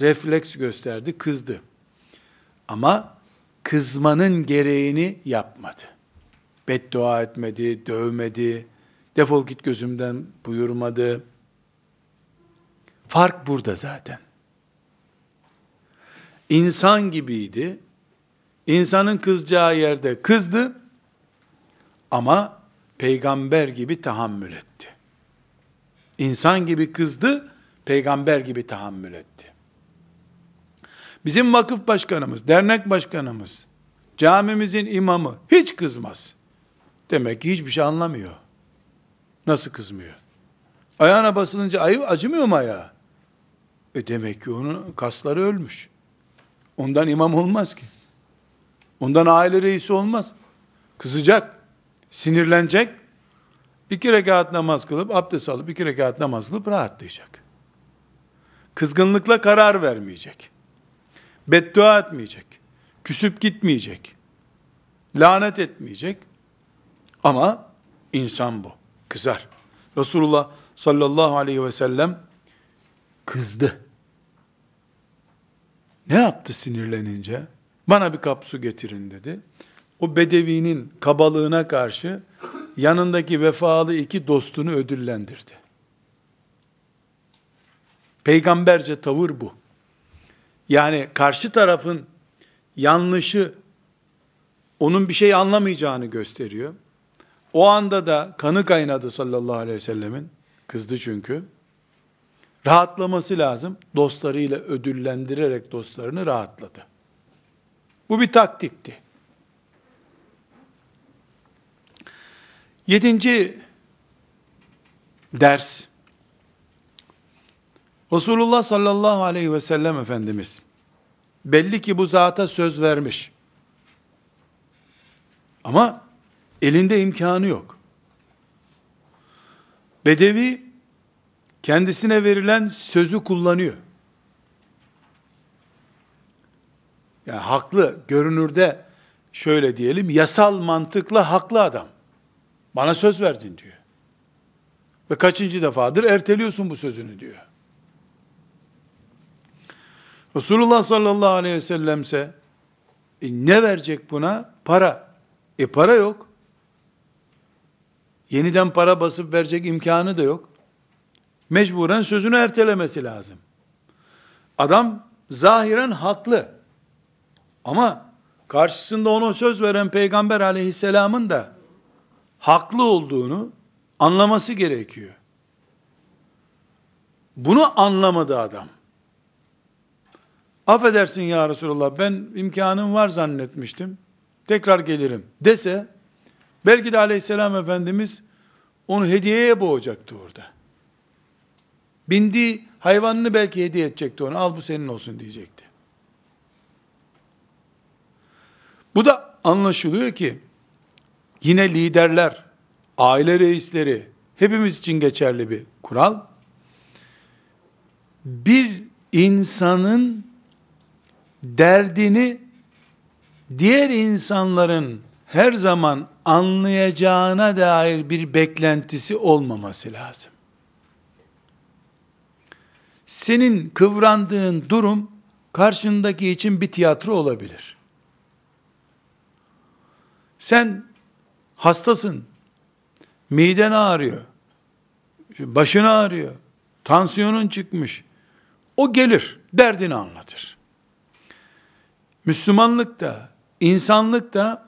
Refleks gösterdi, kızdı. Ama kızmanın gereğini yapmadı. Beddua etmedi, dövmedi, defol git gözümden buyurmadı. Fark burada zaten. İnsan gibiydi. İnsanın kızacağı yerde kızdı ama peygamber gibi tahammül etti. İnsan gibi kızdı, peygamber gibi tahammül etti. Bizim vakıf başkanımız, dernek başkanımız, camimizin imamı hiç kızmaz. Demek ki hiçbir şey anlamıyor. Nasıl kızmıyor? Ayağına basılınca ayı acımıyor mu ayağı? E demek ki onun kasları ölmüş. Ondan imam olmaz ki. Ondan aile reisi olmaz. Kızacak, sinirlenecek, iki rekat namaz kılıp, abdest alıp, iki rekat namaz kılıp rahatlayacak. Kızgınlıkla karar vermeyecek. Beddua etmeyecek. Küsüp gitmeyecek. Lanet etmeyecek. Ama insan bu. Kızar. Resulullah sallallahu aleyhi ve sellem kızdı. Ne yaptı sinirlenince? Bana bir kap su getirin dedi. O bedevinin kabalığına karşı yanındaki vefalı iki dostunu ödüllendirdi. Peygamberce tavır bu. Yani karşı tarafın yanlışı onun bir şey anlamayacağını gösteriyor. O anda da kanı kaynadı sallallahu aleyhi ve sellemin. Kızdı çünkü. Rahatlaması lazım. Dostlarıyla ödüllendirerek dostlarını rahatladı. Bu bir taktikti. Yedinci ders, Resulullah sallallahu aleyhi ve sellem Efendimiz, belli ki bu zata söz vermiş. Ama elinde imkanı yok. Bedevi, kendisine verilen sözü kullanıyor. Yani haklı, görünürde şöyle diyelim, yasal mantıkla haklı adam. Bana söz verdin diyor. Ve kaçıncı defadır erteliyorsun bu sözünü diyor. Resulullah sallallahu aleyhi ve sellemse e, ne verecek buna? Para. E para yok. Yeniden para basıp verecek imkanı da yok. Mecburen sözünü ertelemesi lazım. Adam zahiren haklı. Ama karşısında ona söz veren peygamber aleyhisselamın da haklı olduğunu anlaması gerekiyor. Bunu anlamadı adam. Affedersin ya Resulallah ben imkanım var zannetmiştim. Tekrar gelirim dese belki de aleyhisselam efendimiz onu hediyeye boğacaktı orada. Bindiği hayvanını belki hediye edecekti ona. Al bu senin olsun diyecekti. Bu da anlaşılıyor ki yine liderler, aile reisleri hepimiz için geçerli bir kural. Bir insanın derdini diğer insanların her zaman anlayacağına dair bir beklentisi olmaması lazım. Senin kıvrandığın durum karşındaki için bir tiyatro olabilir. Sen hastasın, miden ağrıyor, başını ağrıyor, tansiyonun çıkmış. O gelir, derdini anlatır. Müslümanlık da, insanlık da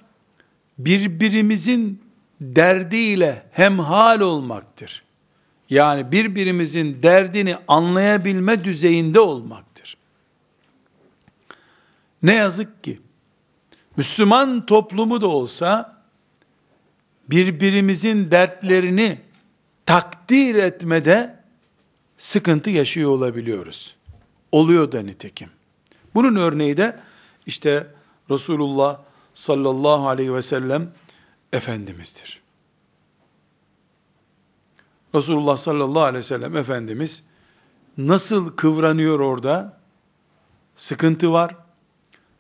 birbirimizin derdiyle hemhal olmaktır. Yani birbirimizin derdini anlayabilme düzeyinde olmaktır. Ne yazık ki Müslüman toplumu da olsa birbirimizin dertlerini takdir etmede sıkıntı yaşıyor olabiliyoruz. Oluyor da nitekim. Bunun örneği de işte Resulullah sallallahu aleyhi ve sellem Efendimiz'dir. Resulullah sallallahu aleyhi ve sellem Efendimiz nasıl kıvranıyor orada? Sıkıntı var.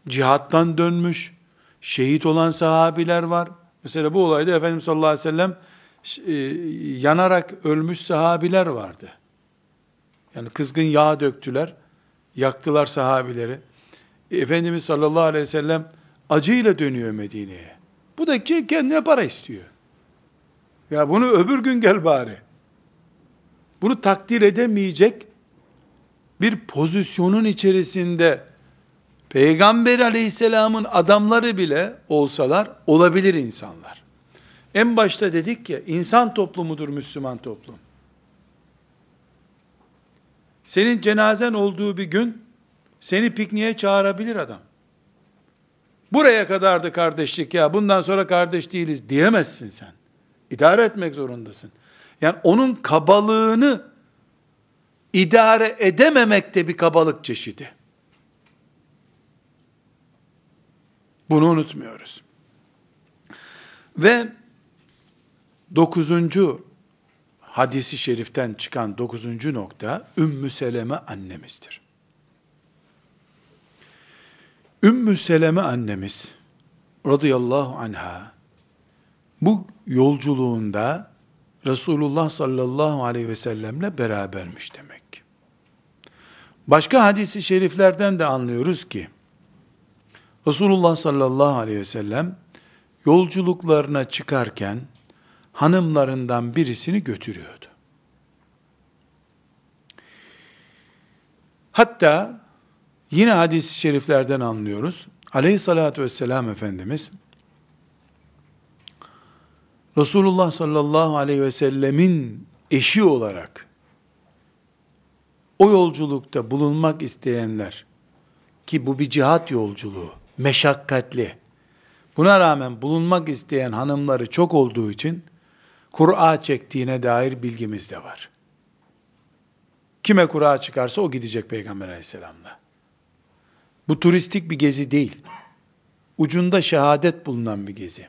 Cihattan dönmüş. Şehit olan sahabiler var. Mesela bu olayda Efendimiz sallallahu aleyhi ve sellem e, yanarak ölmüş sahabiler vardı. Yani kızgın yağ döktüler. Yaktılar sahabileri. E, Efendimiz sallallahu aleyhi ve sellem acıyla dönüyor Medine'ye. Bu da ki kendine para istiyor. Ya bunu öbür gün gel bari. Bunu takdir edemeyecek bir pozisyonun içerisinde Peygamber aleyhisselamın adamları bile olsalar olabilir insanlar. En başta dedik ki insan toplumudur Müslüman toplum. Senin cenazen olduğu bir gün seni pikniğe çağırabilir adam. Buraya kadardı kardeşlik ya bundan sonra kardeş değiliz diyemezsin sen. İdare etmek zorundasın. Yani onun kabalığını idare edememek de bir kabalık çeşidi. Bunu unutmuyoruz. Ve dokuzuncu hadisi şeriften çıkan dokuzuncu nokta Ümmü Seleme annemizdir. Ümmü Seleme annemiz radıyallahu anha bu yolculuğunda Resulullah sallallahu aleyhi ve sellemle berabermiş demek. Başka hadisi şeriflerden de anlıyoruz ki Resulullah sallallahu aleyhi ve sellem yolculuklarına çıkarken hanımlarından birisini götürüyordu. Hatta yine hadis-i şeriflerden anlıyoruz. Aleyhissalatü vesselam Efendimiz Resulullah sallallahu aleyhi ve sellemin eşi olarak o yolculukta bulunmak isteyenler ki bu bir cihat yolculuğu, meşakkatli. Buna rağmen bulunmak isteyen hanımları çok olduğu için Kur'a çektiğine dair bilgimiz de var. Kime Kur'a çıkarsa o gidecek Peygamber aleyhisselamla. Bu turistik bir gezi değil. Ucunda şehadet bulunan bir gezi.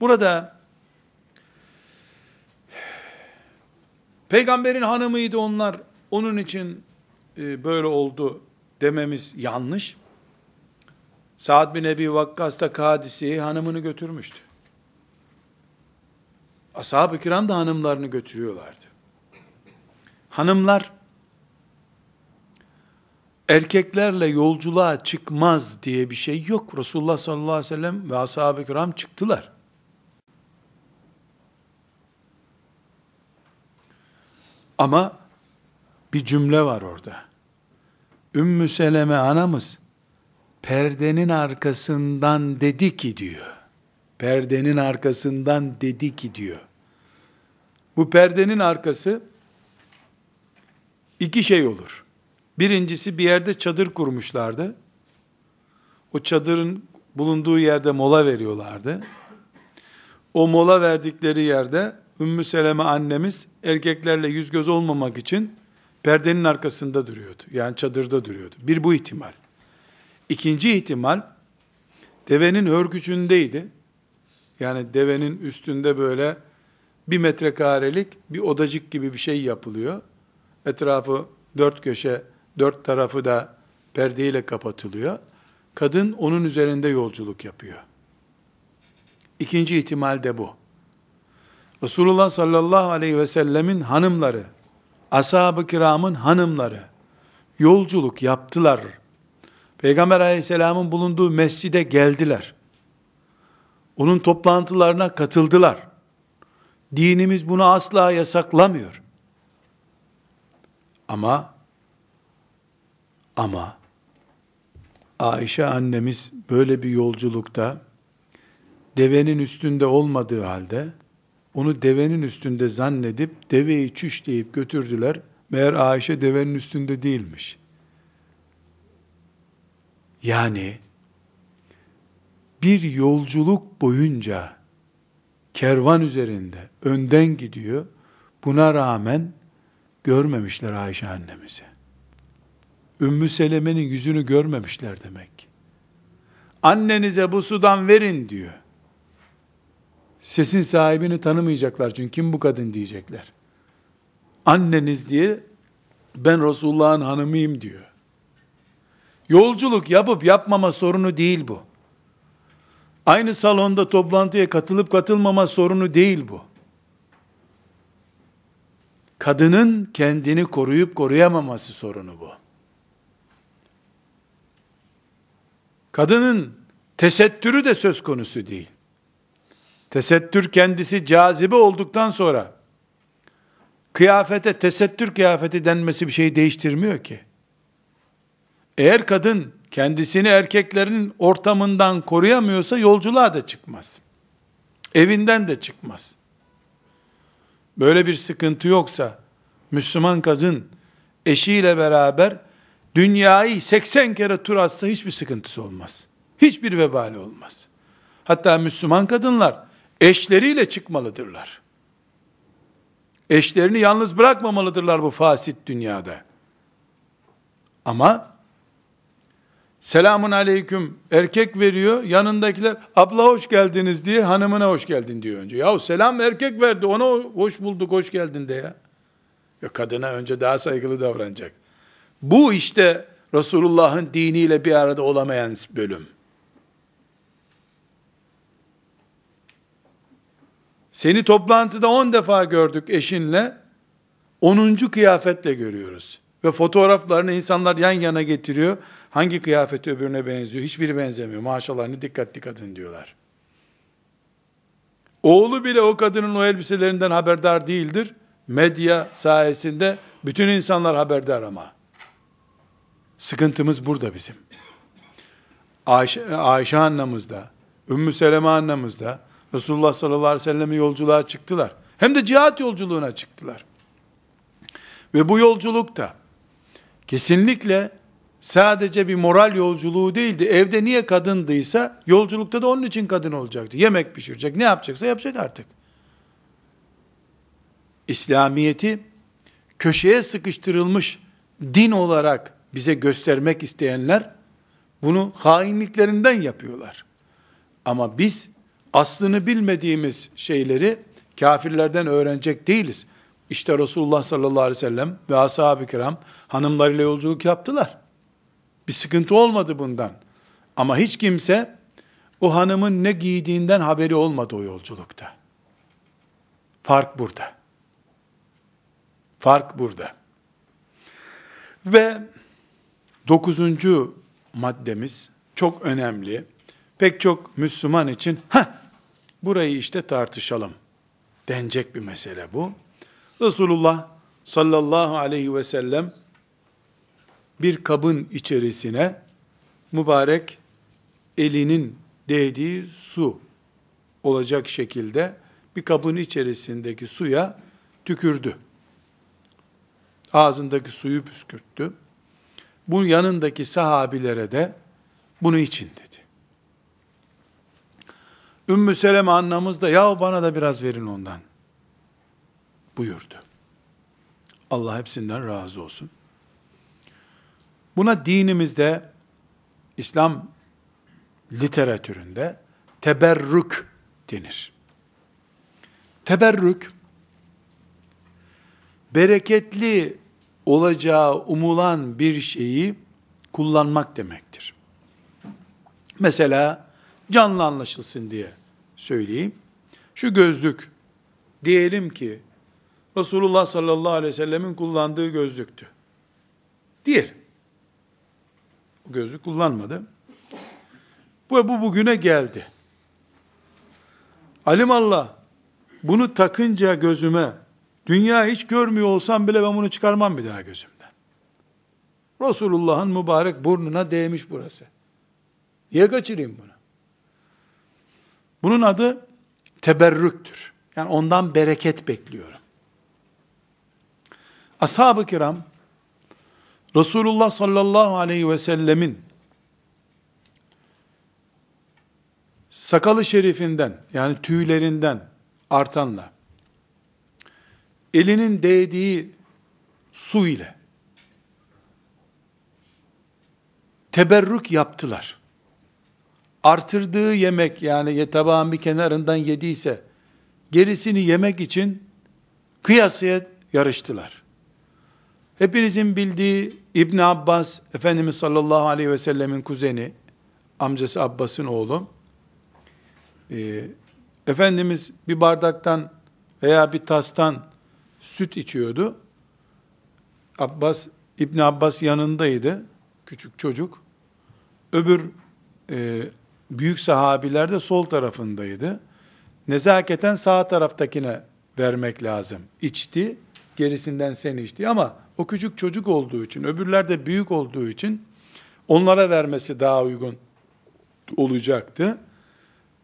Burada peygamberin hanımıydı onlar, onun için e, böyle oldu dememiz yanlış. Sa'd bin Ebi Vakkas da Kadisiye'yi hanımını götürmüştü. Ashab-ı kiram da hanımlarını götürüyorlardı. Hanımlar erkeklerle yolculuğa çıkmaz diye bir şey yok. Resulullah sallallahu aleyhi ve sellem ve ashab-ı kiram çıktılar. Ama bir cümle var orada. Ümmü Seleme anamız perdenin arkasından dedi ki diyor. Perdenin arkasından dedi ki diyor. Bu perdenin arkası iki şey olur. Birincisi bir yerde çadır kurmuşlardı. O çadırın bulunduğu yerde mola veriyorlardı. O mola verdikleri yerde Ümmü Seleme annemiz erkeklerle yüz göz olmamak için perdenin arkasında duruyordu. Yani çadırda duruyordu. Bir bu ihtimal. İkinci ihtimal devenin hörgücündeydi. Yani devenin üstünde böyle bir metrekarelik bir odacık gibi bir şey yapılıyor. Etrafı dört köşe, dört tarafı da perdeyle kapatılıyor. Kadın onun üzerinde yolculuk yapıyor. İkinci ihtimal de bu. Resulullah sallallahu aleyhi ve sellemin hanımları, ashab-ı kiramın hanımları yolculuk yaptılar. Peygamber aleyhisselamın bulunduğu mescide geldiler. Onun toplantılarına katıldılar. Dinimiz bunu asla yasaklamıyor. Ama ama Ayşe annemiz böyle bir yolculukta devenin üstünde olmadığı halde onu devenin üstünde zannedip deveyi çüşleyip götürdüler. Meğer Ayşe devenin üstünde değilmiş. Yani bir yolculuk boyunca kervan üzerinde önden gidiyor. Buna rağmen görmemişler Ayşe annemizi. Ümmü Seleme'nin yüzünü görmemişler demek. Annenize bu sudan verin diyor. Sesin sahibini tanımayacaklar çünkü kim bu kadın diyecekler. Anneniz diye ben Resulullah'ın hanımıyım diyor. Yolculuk yapıp yapmama sorunu değil bu. Aynı salonda toplantıya katılıp katılmama sorunu değil bu. Kadının kendini koruyup koruyamaması sorunu bu. Kadının tesettürü de söz konusu değil. Tesettür kendisi cazibe olduktan sonra kıyafete tesettür kıyafeti denmesi bir şey değiştirmiyor ki. Eğer kadın kendisini erkeklerin ortamından koruyamıyorsa yolculuğa da çıkmaz. Evinden de çıkmaz. Böyle bir sıkıntı yoksa Müslüman kadın eşiyle beraber dünyayı 80 kere tur atsa hiçbir sıkıntısı olmaz. Hiçbir vebali olmaz. Hatta Müslüman kadınlar eşleriyle çıkmalıdırlar. Eşlerini yalnız bırakmamalıdırlar bu fasit dünyada. Ama selamun aleyküm erkek veriyor, yanındakiler abla hoş geldiniz diye hanımına hoş geldin diyor önce. Yahu selam erkek verdi, ona hoş bulduk, hoş geldin de ya. ya kadına önce daha saygılı davranacak. Bu işte Resulullah'ın diniyle bir arada olamayan bölüm. Seni toplantıda on defa gördük eşinle, onuncu kıyafetle görüyoruz. Ve fotoğraflarını insanlar yan yana getiriyor. Hangi kıyafeti öbürüne benziyor? Hiçbiri benzemiyor. Maşallah ne dikkatli kadın diyorlar. Oğlu bile o kadının o elbiselerinden haberdar değildir. Medya sayesinde bütün insanlar haberdar ama. Sıkıntımız burada bizim. Ayşe, Ayşe annemiz de, Ümmü Seleme annemiz de, Resulullah sallallahu aleyhi ve sellem yolculuğa çıktılar. Hem de cihat yolculuğuna çıktılar. Ve bu yolculukta kesinlikle sadece bir moral yolculuğu değildi. Evde niye kadındıysa yolculukta da onun için kadın olacaktı. Yemek pişirecek, ne yapacaksa yapacak artık. İslamiyeti köşeye sıkıştırılmış din olarak bize göstermek isteyenler bunu hainliklerinden yapıyorlar. Ama biz aslını bilmediğimiz şeyleri kafirlerden öğrenecek değiliz. İşte Resulullah sallallahu aleyhi ve sellem ve ashab-ı kiram hanımlarıyla yolculuk yaptılar. Bir sıkıntı olmadı bundan. Ama hiç kimse o hanımın ne giydiğinden haberi olmadı o yolculukta. Fark burada. Fark burada. Ve dokuzuncu maddemiz çok önemli. Pek çok Müslüman için ha burayı işte tartışalım denecek bir mesele bu. Resulullah sallallahu aleyhi ve sellem bir kabın içerisine mübarek elinin değdiği su olacak şekilde bir kabın içerisindeki suya tükürdü. Ağzındaki suyu püskürttü. Bu yanındaki sahabilere de bunu için dedi. Ümmü Seleme annemiz de ya bana da biraz verin ondan buyurdu. Allah hepsinden razı olsun. Buna dinimizde İslam literatüründe teberrük denir. Teberrük bereketli olacağı umulan bir şeyi kullanmak demektir. Mesela canlı anlaşılsın diye söyleyeyim. Şu gözlük diyelim ki Resulullah sallallahu aleyhi ve sellemin kullandığı gözlüktü. Diyelim. Bu gözlük kullanmadı. Bu, bu bugüne geldi. Alimallah bunu takınca gözüme, dünya hiç görmüyor olsam bile ben bunu çıkarmam bir daha gözümden. Resulullah'ın mübarek burnuna değmiş burası. Niye kaçırayım bunu? Bunun adı teberrüktür. Yani ondan bereket bekliyorum. Ashab-ı kiram, Resulullah sallallahu aleyhi ve sellemin sakalı şerifinden yani tüylerinden artanla elinin değdiği su ile teberrük yaptılar. Artırdığı yemek yani tabağın bir kenarından yediyse gerisini yemek için kıyasıya yarıştılar. Hepinizin bildiği İbn Abbas, Efendimiz sallallahu aleyhi ve sellemin kuzeni, amcası Abbas'ın oğlu, ee, Efendimiz bir bardaktan veya bir tastan süt içiyordu. Abbas, İbn Abbas yanındaydı, küçük çocuk. Öbür e, büyük sahabiler de sol tarafındaydı. Nezaketen sağ taraftakine vermek lazım. İçti, gerisinden sen içti ama o küçük çocuk olduğu için, öbürler de büyük olduğu için onlara vermesi daha uygun olacaktı.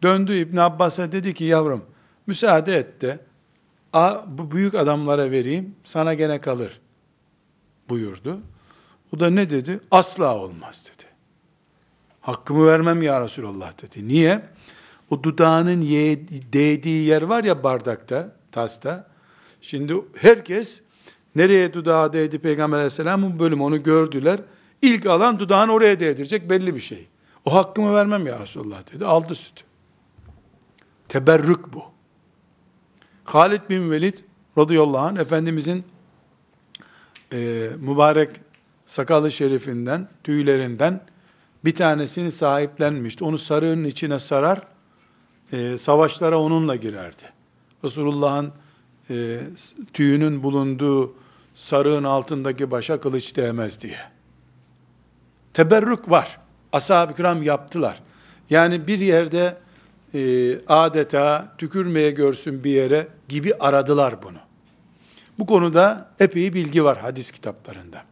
Döndü İbn Abbas'a dedi ki yavrum müsaade et de bu büyük adamlara vereyim sana gene kalır buyurdu. O da ne dedi? Asla olmaz dedi. Hakkımı vermem ya Resulallah dedi. Niye? O dudağının değdiği yer var ya bardakta, tasta. Şimdi herkes nereye dudağı değdi Peygamber aleyhisselamın bölüm onu gördüler. İlk alan dudağını oraya değdirecek belli bir şey. O hakkımı vermem ya Resulallah dedi. Aldı sütü. Teberrük bu. Halid bin Velid radıyallahu anh Efendimizin e, mübarek sakalı şerifinden, tüylerinden bir tanesini sahiplenmişti. Onu sarığın içine sarar, e, savaşlara onunla girerdi. Resulullah'ın e, tüyünün bulunduğu sarığın altındaki başa kılıç değmez diye. Teberrük var. Ashab-ı kiram yaptılar. Yani bir yerde e, adeta tükürmeye görsün bir yere gibi aradılar bunu. Bu konuda epey bilgi var hadis kitaplarında.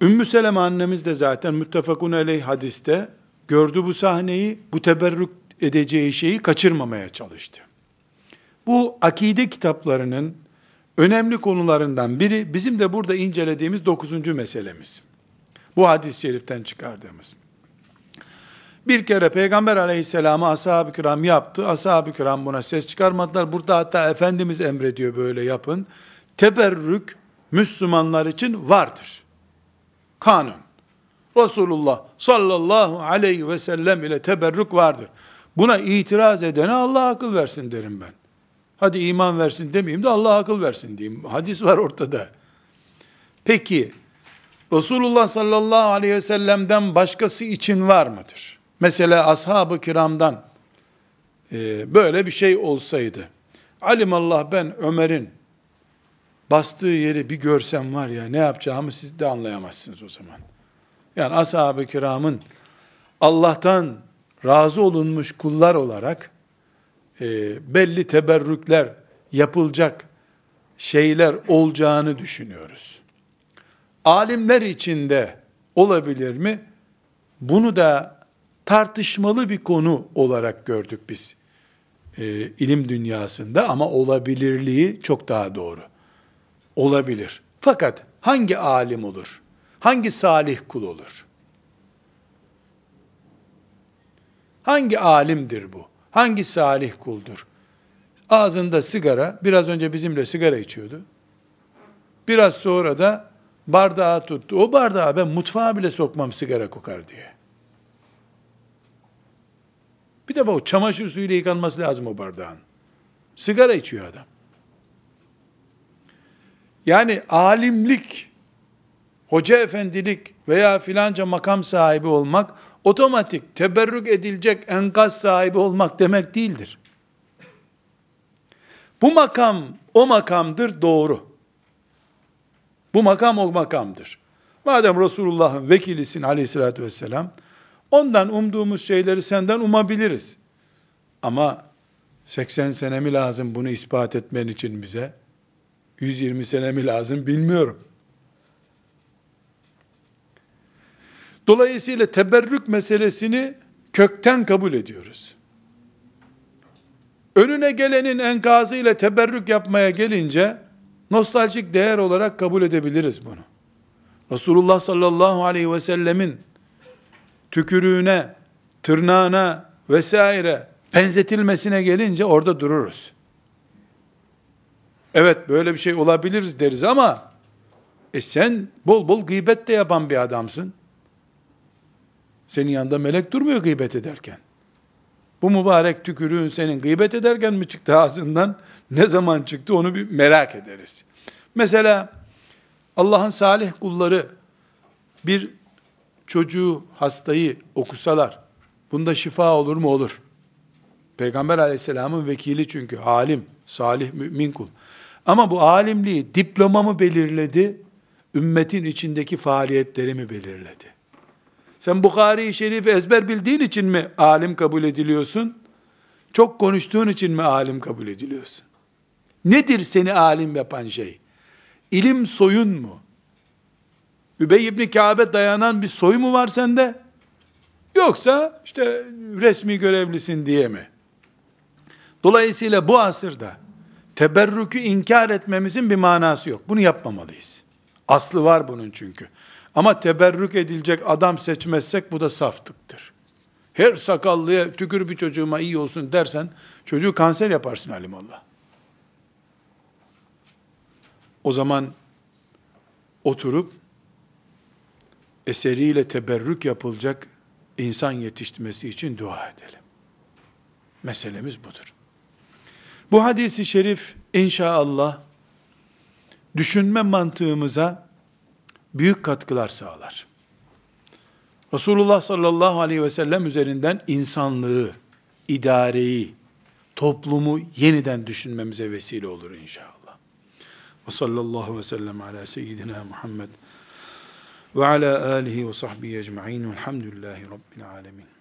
Ümmü Seleme annemiz de zaten müttefakun aleyh hadiste gördü bu sahneyi, bu teberrük edeceği şeyi kaçırmamaya çalıştı. Bu akide kitaplarının önemli konularından biri bizim de burada incelediğimiz dokuzuncu meselemiz. Bu hadis-i şeriften çıkardığımız. Bir kere Peygamber aleyhisselamı ashab-ı kiram yaptı. Ashab-ı kiram buna ses çıkarmadılar. Burada hatta Efendimiz emrediyor böyle yapın. Teberrük Müslümanlar için vardır. Kanun. Resulullah sallallahu aleyhi ve sellem ile teberrük vardır. Buna itiraz edene Allah akıl versin derim ben. Hadi iman versin demeyeyim de Allah akıl versin diyeyim. Hadis var ortada. Peki, Resulullah sallallahu aleyhi ve sellem'den başkası için var mıdır? Mesela ashab-ı kiramdan e, böyle bir şey olsaydı, alimallah ben Ömer'in bastığı yeri bir görsem var ya ne yapacağımı siz de anlayamazsınız o zaman. Yani ashab-ı kiramın Allah'tan razı olunmuş kullar olarak e, belli teberrükler yapılacak şeyler olacağını düşünüyoruz. Alimler içinde olabilir mi? Bunu da tartışmalı bir konu olarak gördük biz e, ilim dünyasında ama olabilirliği çok daha doğru. Olabilir. Fakat hangi alim olur? Hangi salih kul olur? Hangi alimdir bu? Hangi salih kuldur? Ağzında sigara, biraz önce bizimle sigara içiyordu. Biraz sonra da bardağı tuttu. O bardağı ben mutfağa bile sokmam sigara kokar diye. Bir de bu çamaşır suyuyla yıkanması lazım o bardağın. Sigara içiyor adam. Yani alimlik, hoca efendilik veya filanca makam sahibi olmak, otomatik teberrük edilecek enkaz sahibi olmak demek değildir. Bu makam o makamdır doğru. Bu makam o makamdır. Madem Resulullah'ın vekilisin aleyhissalatü vesselam, Ondan umduğumuz şeyleri senden umabiliriz. Ama 80 sene mi lazım bunu ispat etmen için bize? 120 sene mi lazım bilmiyorum. Dolayısıyla teberrük meselesini kökten kabul ediyoruz. Önüne gelenin enkazıyla teberrük yapmaya gelince nostaljik değer olarak kabul edebiliriz bunu. Resulullah sallallahu aleyhi ve sellemin tükürüğüne, tırnağına vesaire benzetilmesine gelince orada dururuz. Evet böyle bir şey olabilir deriz ama e sen bol bol gıybet de yapan bir adamsın. Senin yanında melek durmuyor gıybet ederken. Bu mübarek tükürüğün senin gıybet ederken mi çıktı ağzından? Ne zaman çıktı onu bir merak ederiz. Mesela Allah'ın salih kulları bir çocuğu hastayı okusalar bunda şifa olur mu? Olur. Peygamber aleyhisselamın vekili çünkü alim, salih, mümin kul. Ama bu alimliği diploma mı belirledi, ümmetin içindeki faaliyetleri mi belirledi? Sen Bukhari-i Şerif'i ezber bildiğin için mi alim kabul ediliyorsun? Çok konuştuğun için mi alim kabul ediliyorsun? Nedir seni alim yapan şey? İlim soyun mu? Übey ibn Kabe dayanan bir soy mu var sende? Yoksa işte resmi görevlisin diye mi? Dolayısıyla bu asırda teberrükü inkar etmemizin bir manası yok. Bunu yapmamalıyız. Aslı var bunun çünkü. Ama teberrük edilecek adam seçmezsek bu da saftıktır. Her sakallıya tükür bir çocuğuma iyi olsun dersen çocuğu kanser yaparsın alimallah. O zaman oturup eseriyle teberrük yapılacak insan yetiştirmesi için dua edelim. Meselemiz budur. Bu hadisi şerif inşallah düşünme mantığımıza büyük katkılar sağlar. Resulullah sallallahu aleyhi ve sellem üzerinden insanlığı, idareyi, toplumu yeniden düşünmemize vesile olur inşallah. Ve sallallahu ve sellem ala seyyidina Muhammed ve ala alihi ve sahbihi ecma'in velhamdülillahi rabbil alemin.